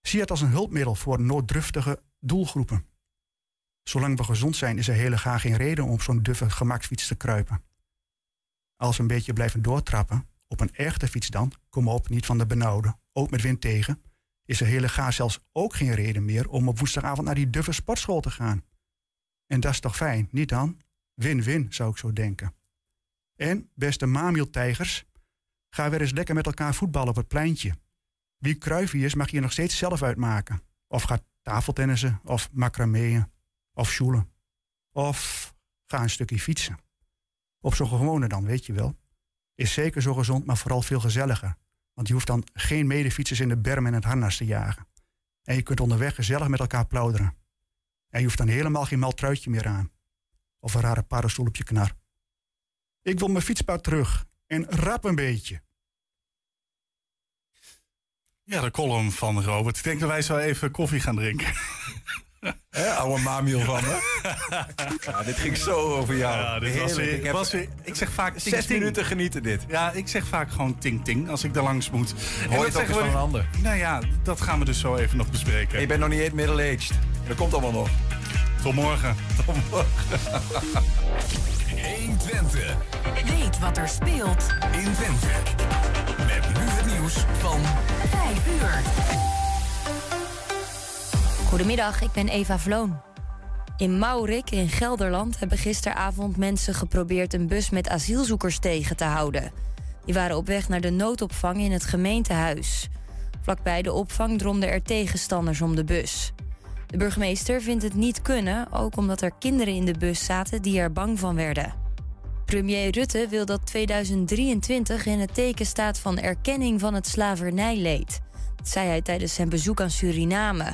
Zie het als een hulpmiddel voor nooddruftige doelgroepen. Zolang we gezond zijn is er heel graag geen reden om op zo'n duffe gemaksfiets te kruipen. Als we een beetje blijven doortrappen, op een echte fiets dan, kom op, niet van de benauwde, ook met wind tegen, is er hele gaar zelfs ook geen reden meer om op woensdagavond naar die duffe sportschool te gaan. En dat is toch fijn, niet dan? Win-win, zou ik zo denken. En, beste mamieltijgers, ga weer eens lekker met elkaar voetballen op het pleintje. Wie kruifie is, mag je nog steeds zelf uitmaken. Of ga tafeltennissen, of macrameeën, of sjoelen. Of ga een stukje fietsen. Op zo'n gewone dan, weet je wel. Is zeker zo gezond, maar vooral veel gezelliger. Want je hoeft dan geen medefietsers in de berm en het harnas te jagen. En je kunt onderweg gezellig met elkaar plauderen. En je hoeft dan helemaal geen mal truitje meer aan. Of een rare paddenstoel op je knar. Ik wil mijn fietspad terug. En rap een beetje. Ja, de column van Robert. Ik denk dat wij zo even koffie gaan drinken. Hè, oude mamiel van me. Ja, dit ging zo over jou. Ja, dit was weer, Ik heb was weer, ik zeg vaak ting, zes ting. minuten genieten dit. Ja, ik zeg vaak gewoon ting ting als ik er langs moet. Hoor je dat het ook eens van een ander. Nou ja, dat gaan we dus zo even nog bespreken. En je bent nog niet eens middle-aged. Dat komt allemaal nog. Tot morgen. Tot morgen. 120 Weet wat er speelt in Twente. Met nu het nieuws van 5 uur. Goedemiddag, ik ben Eva Vloon. In Maurik in Gelderland hebben gisteravond mensen geprobeerd een bus met asielzoekers tegen te houden. Die waren op weg naar de noodopvang in het gemeentehuis. Vlakbij de opvang dromden er tegenstanders om de bus. De burgemeester vindt het niet kunnen, ook omdat er kinderen in de bus zaten die er bang van werden. Premier Rutte wil dat 2023 in het teken staat van erkenning van het slavernijleed. Dat zei hij tijdens zijn bezoek aan Suriname.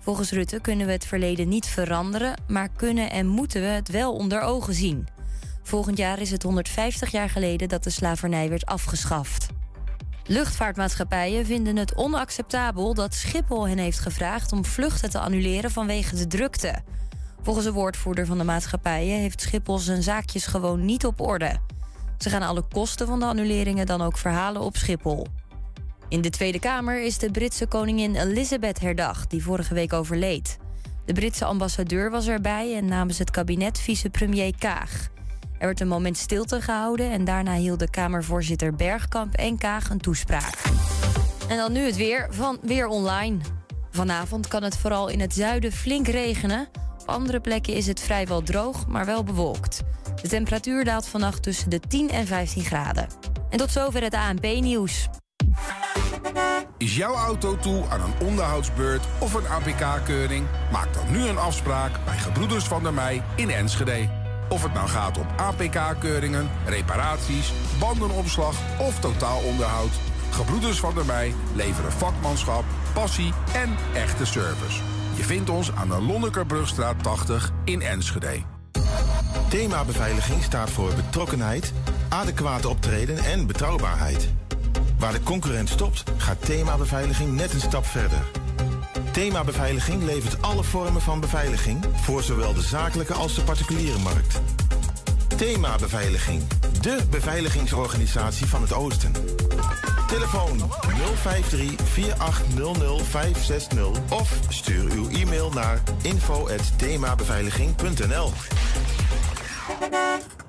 Volgens Rutte kunnen we het verleden niet veranderen, maar kunnen en moeten we het wel onder ogen zien. Volgend jaar is het 150 jaar geleden dat de slavernij werd afgeschaft. Luchtvaartmaatschappijen vinden het onacceptabel dat Schiphol hen heeft gevraagd om vluchten te annuleren vanwege de drukte. Volgens een woordvoerder van de maatschappijen heeft Schiphol zijn zaakjes gewoon niet op orde. Ze gaan alle kosten van de annuleringen dan ook verhalen op Schiphol. In de Tweede Kamer is de Britse koningin Elizabeth herdacht, die vorige week overleed. De Britse ambassadeur was erbij en namens het kabinet vicepremier Kaag. Er werd een moment stilte gehouden en daarna hielden Kamervoorzitter Bergkamp en Kaag een toespraak. En dan nu het weer van Weer Online. Vanavond kan het vooral in het zuiden flink regenen. Op andere plekken is het vrijwel droog, maar wel bewolkt. De temperatuur daalt vannacht tussen de 10 en 15 graden. En tot zover het ANP-nieuws. Is jouw auto toe aan een onderhoudsbeurt of een APK-keuring? Maak dan nu een afspraak bij Gebroeders van der Mei in Enschede. Of het nou gaat om APK-keuringen, reparaties, bandenopslag of totaalonderhoud. Gebroeders van der Mei leveren vakmanschap, passie en echte service. Je vindt ons aan de Lonnekerbrugstraat 80 in Enschede. Thema beveiliging staat voor betrokkenheid, adequaat optreden en betrouwbaarheid. Waar de concurrent stopt, gaat thema beveiliging net een stap verder. Thema beveiliging levert alle vormen van beveiliging voor zowel de zakelijke als de particuliere markt. Thema beveiliging, de beveiligingsorganisatie van het Oosten. Telefoon 053 4800 560 of stuur uw e-mail naar info@themabeveiliging.nl.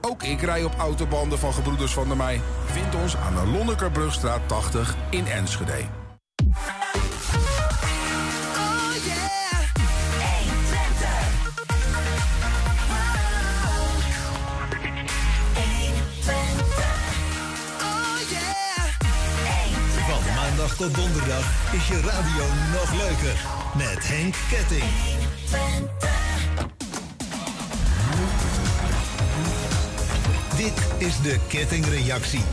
Ook ik rij op autobanden van Gebroeders van der Mei. Vind ons aan de Lonnekerbrugstraat 80 in Enschede. Tot donderdag is je radio nog leuker. Met Henk Ketting. Dit is de kettingreactie.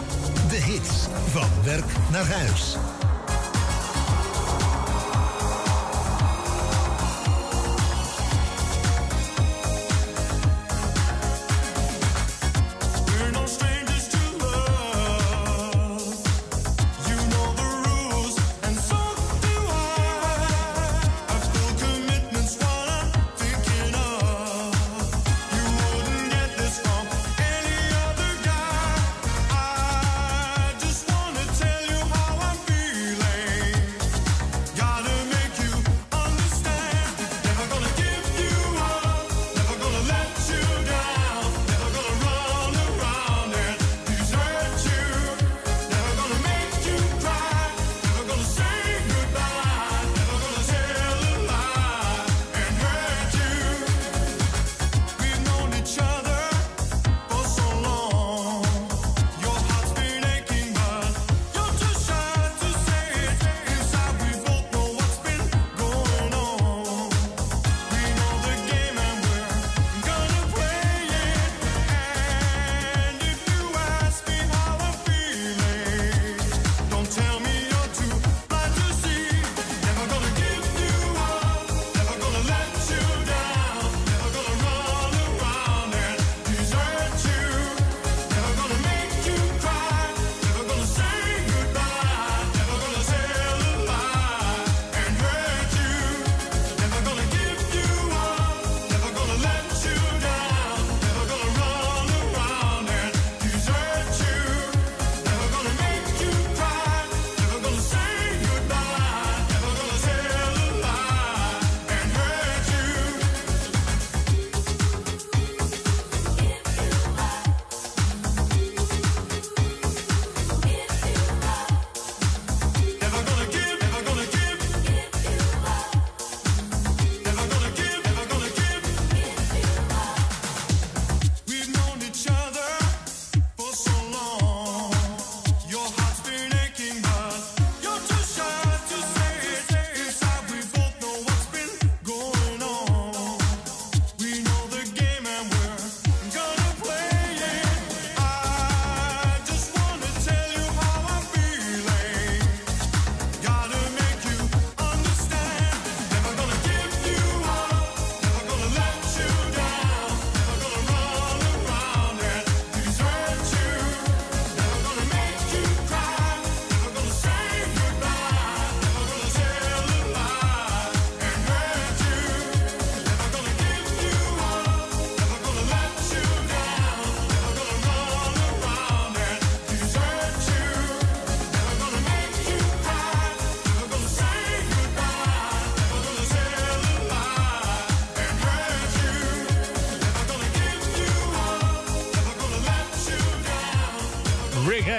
De hits van werk naar huis.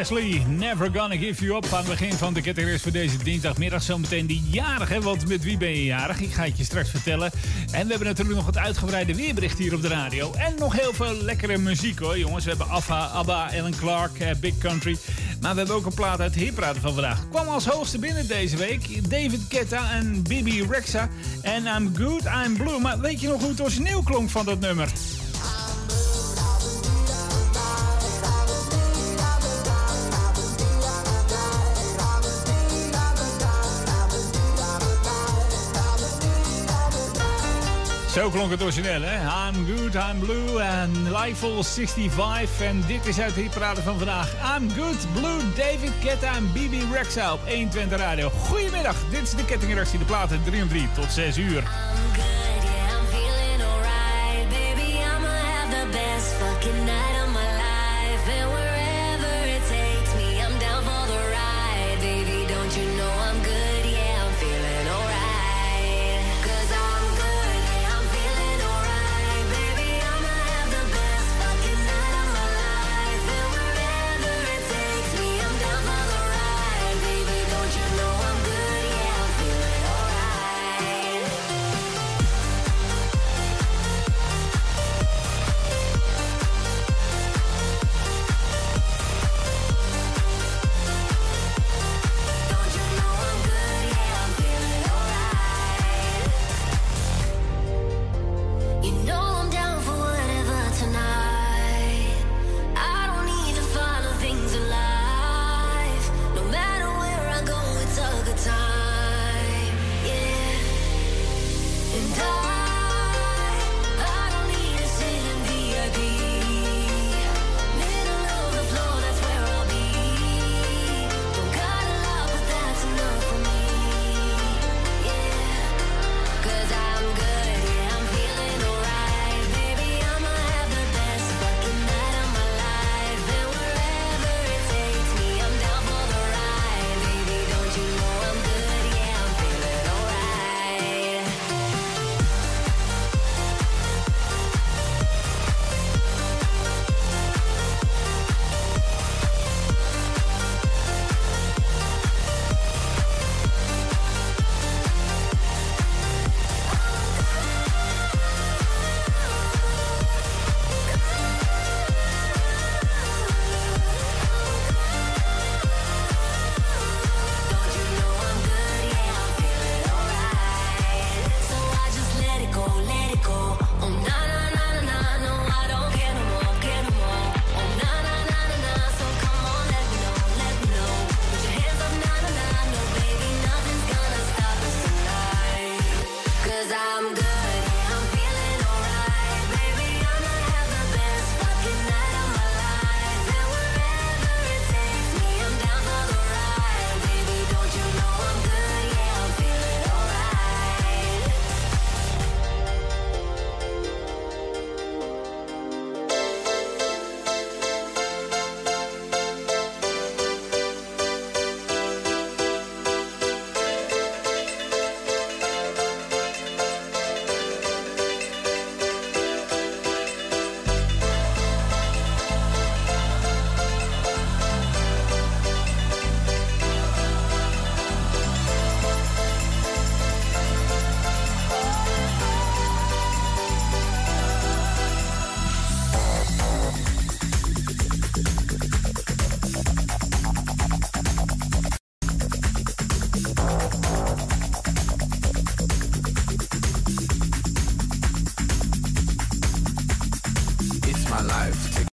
Ashley, Never Gonna Give You Up aan het begin van de kettingrace voor deze dinsdagmiddag. Zometeen die jarig, hè? want met wie ben je jarig? Ik ga het je straks vertellen. En we hebben natuurlijk nog het uitgebreide weerbericht hier op de radio. En nog heel veel lekkere muziek hoor, jongens. We hebben Affa, ABBA, Ellen Clark, eh, Big Country. Maar we hebben ook een plaat uit de hitpraten van vandaag. Kwam als hoogste binnen deze week. David Ketta en Bibi Rexa. En I'm Good, I'm Blue. Maar weet je nog hoe het origineel klonk van dat nummer? Zo klonk het origineel, hè? I'm good, I'm blue en Lifeful 65. En dit is uit de hitparade van vandaag. I'm good, blue, David Ketta en Bibi Rexa op 120 Radio. Goedemiddag, dit is de kettingreactie, de platen 3 om 3 tot 6 uur. You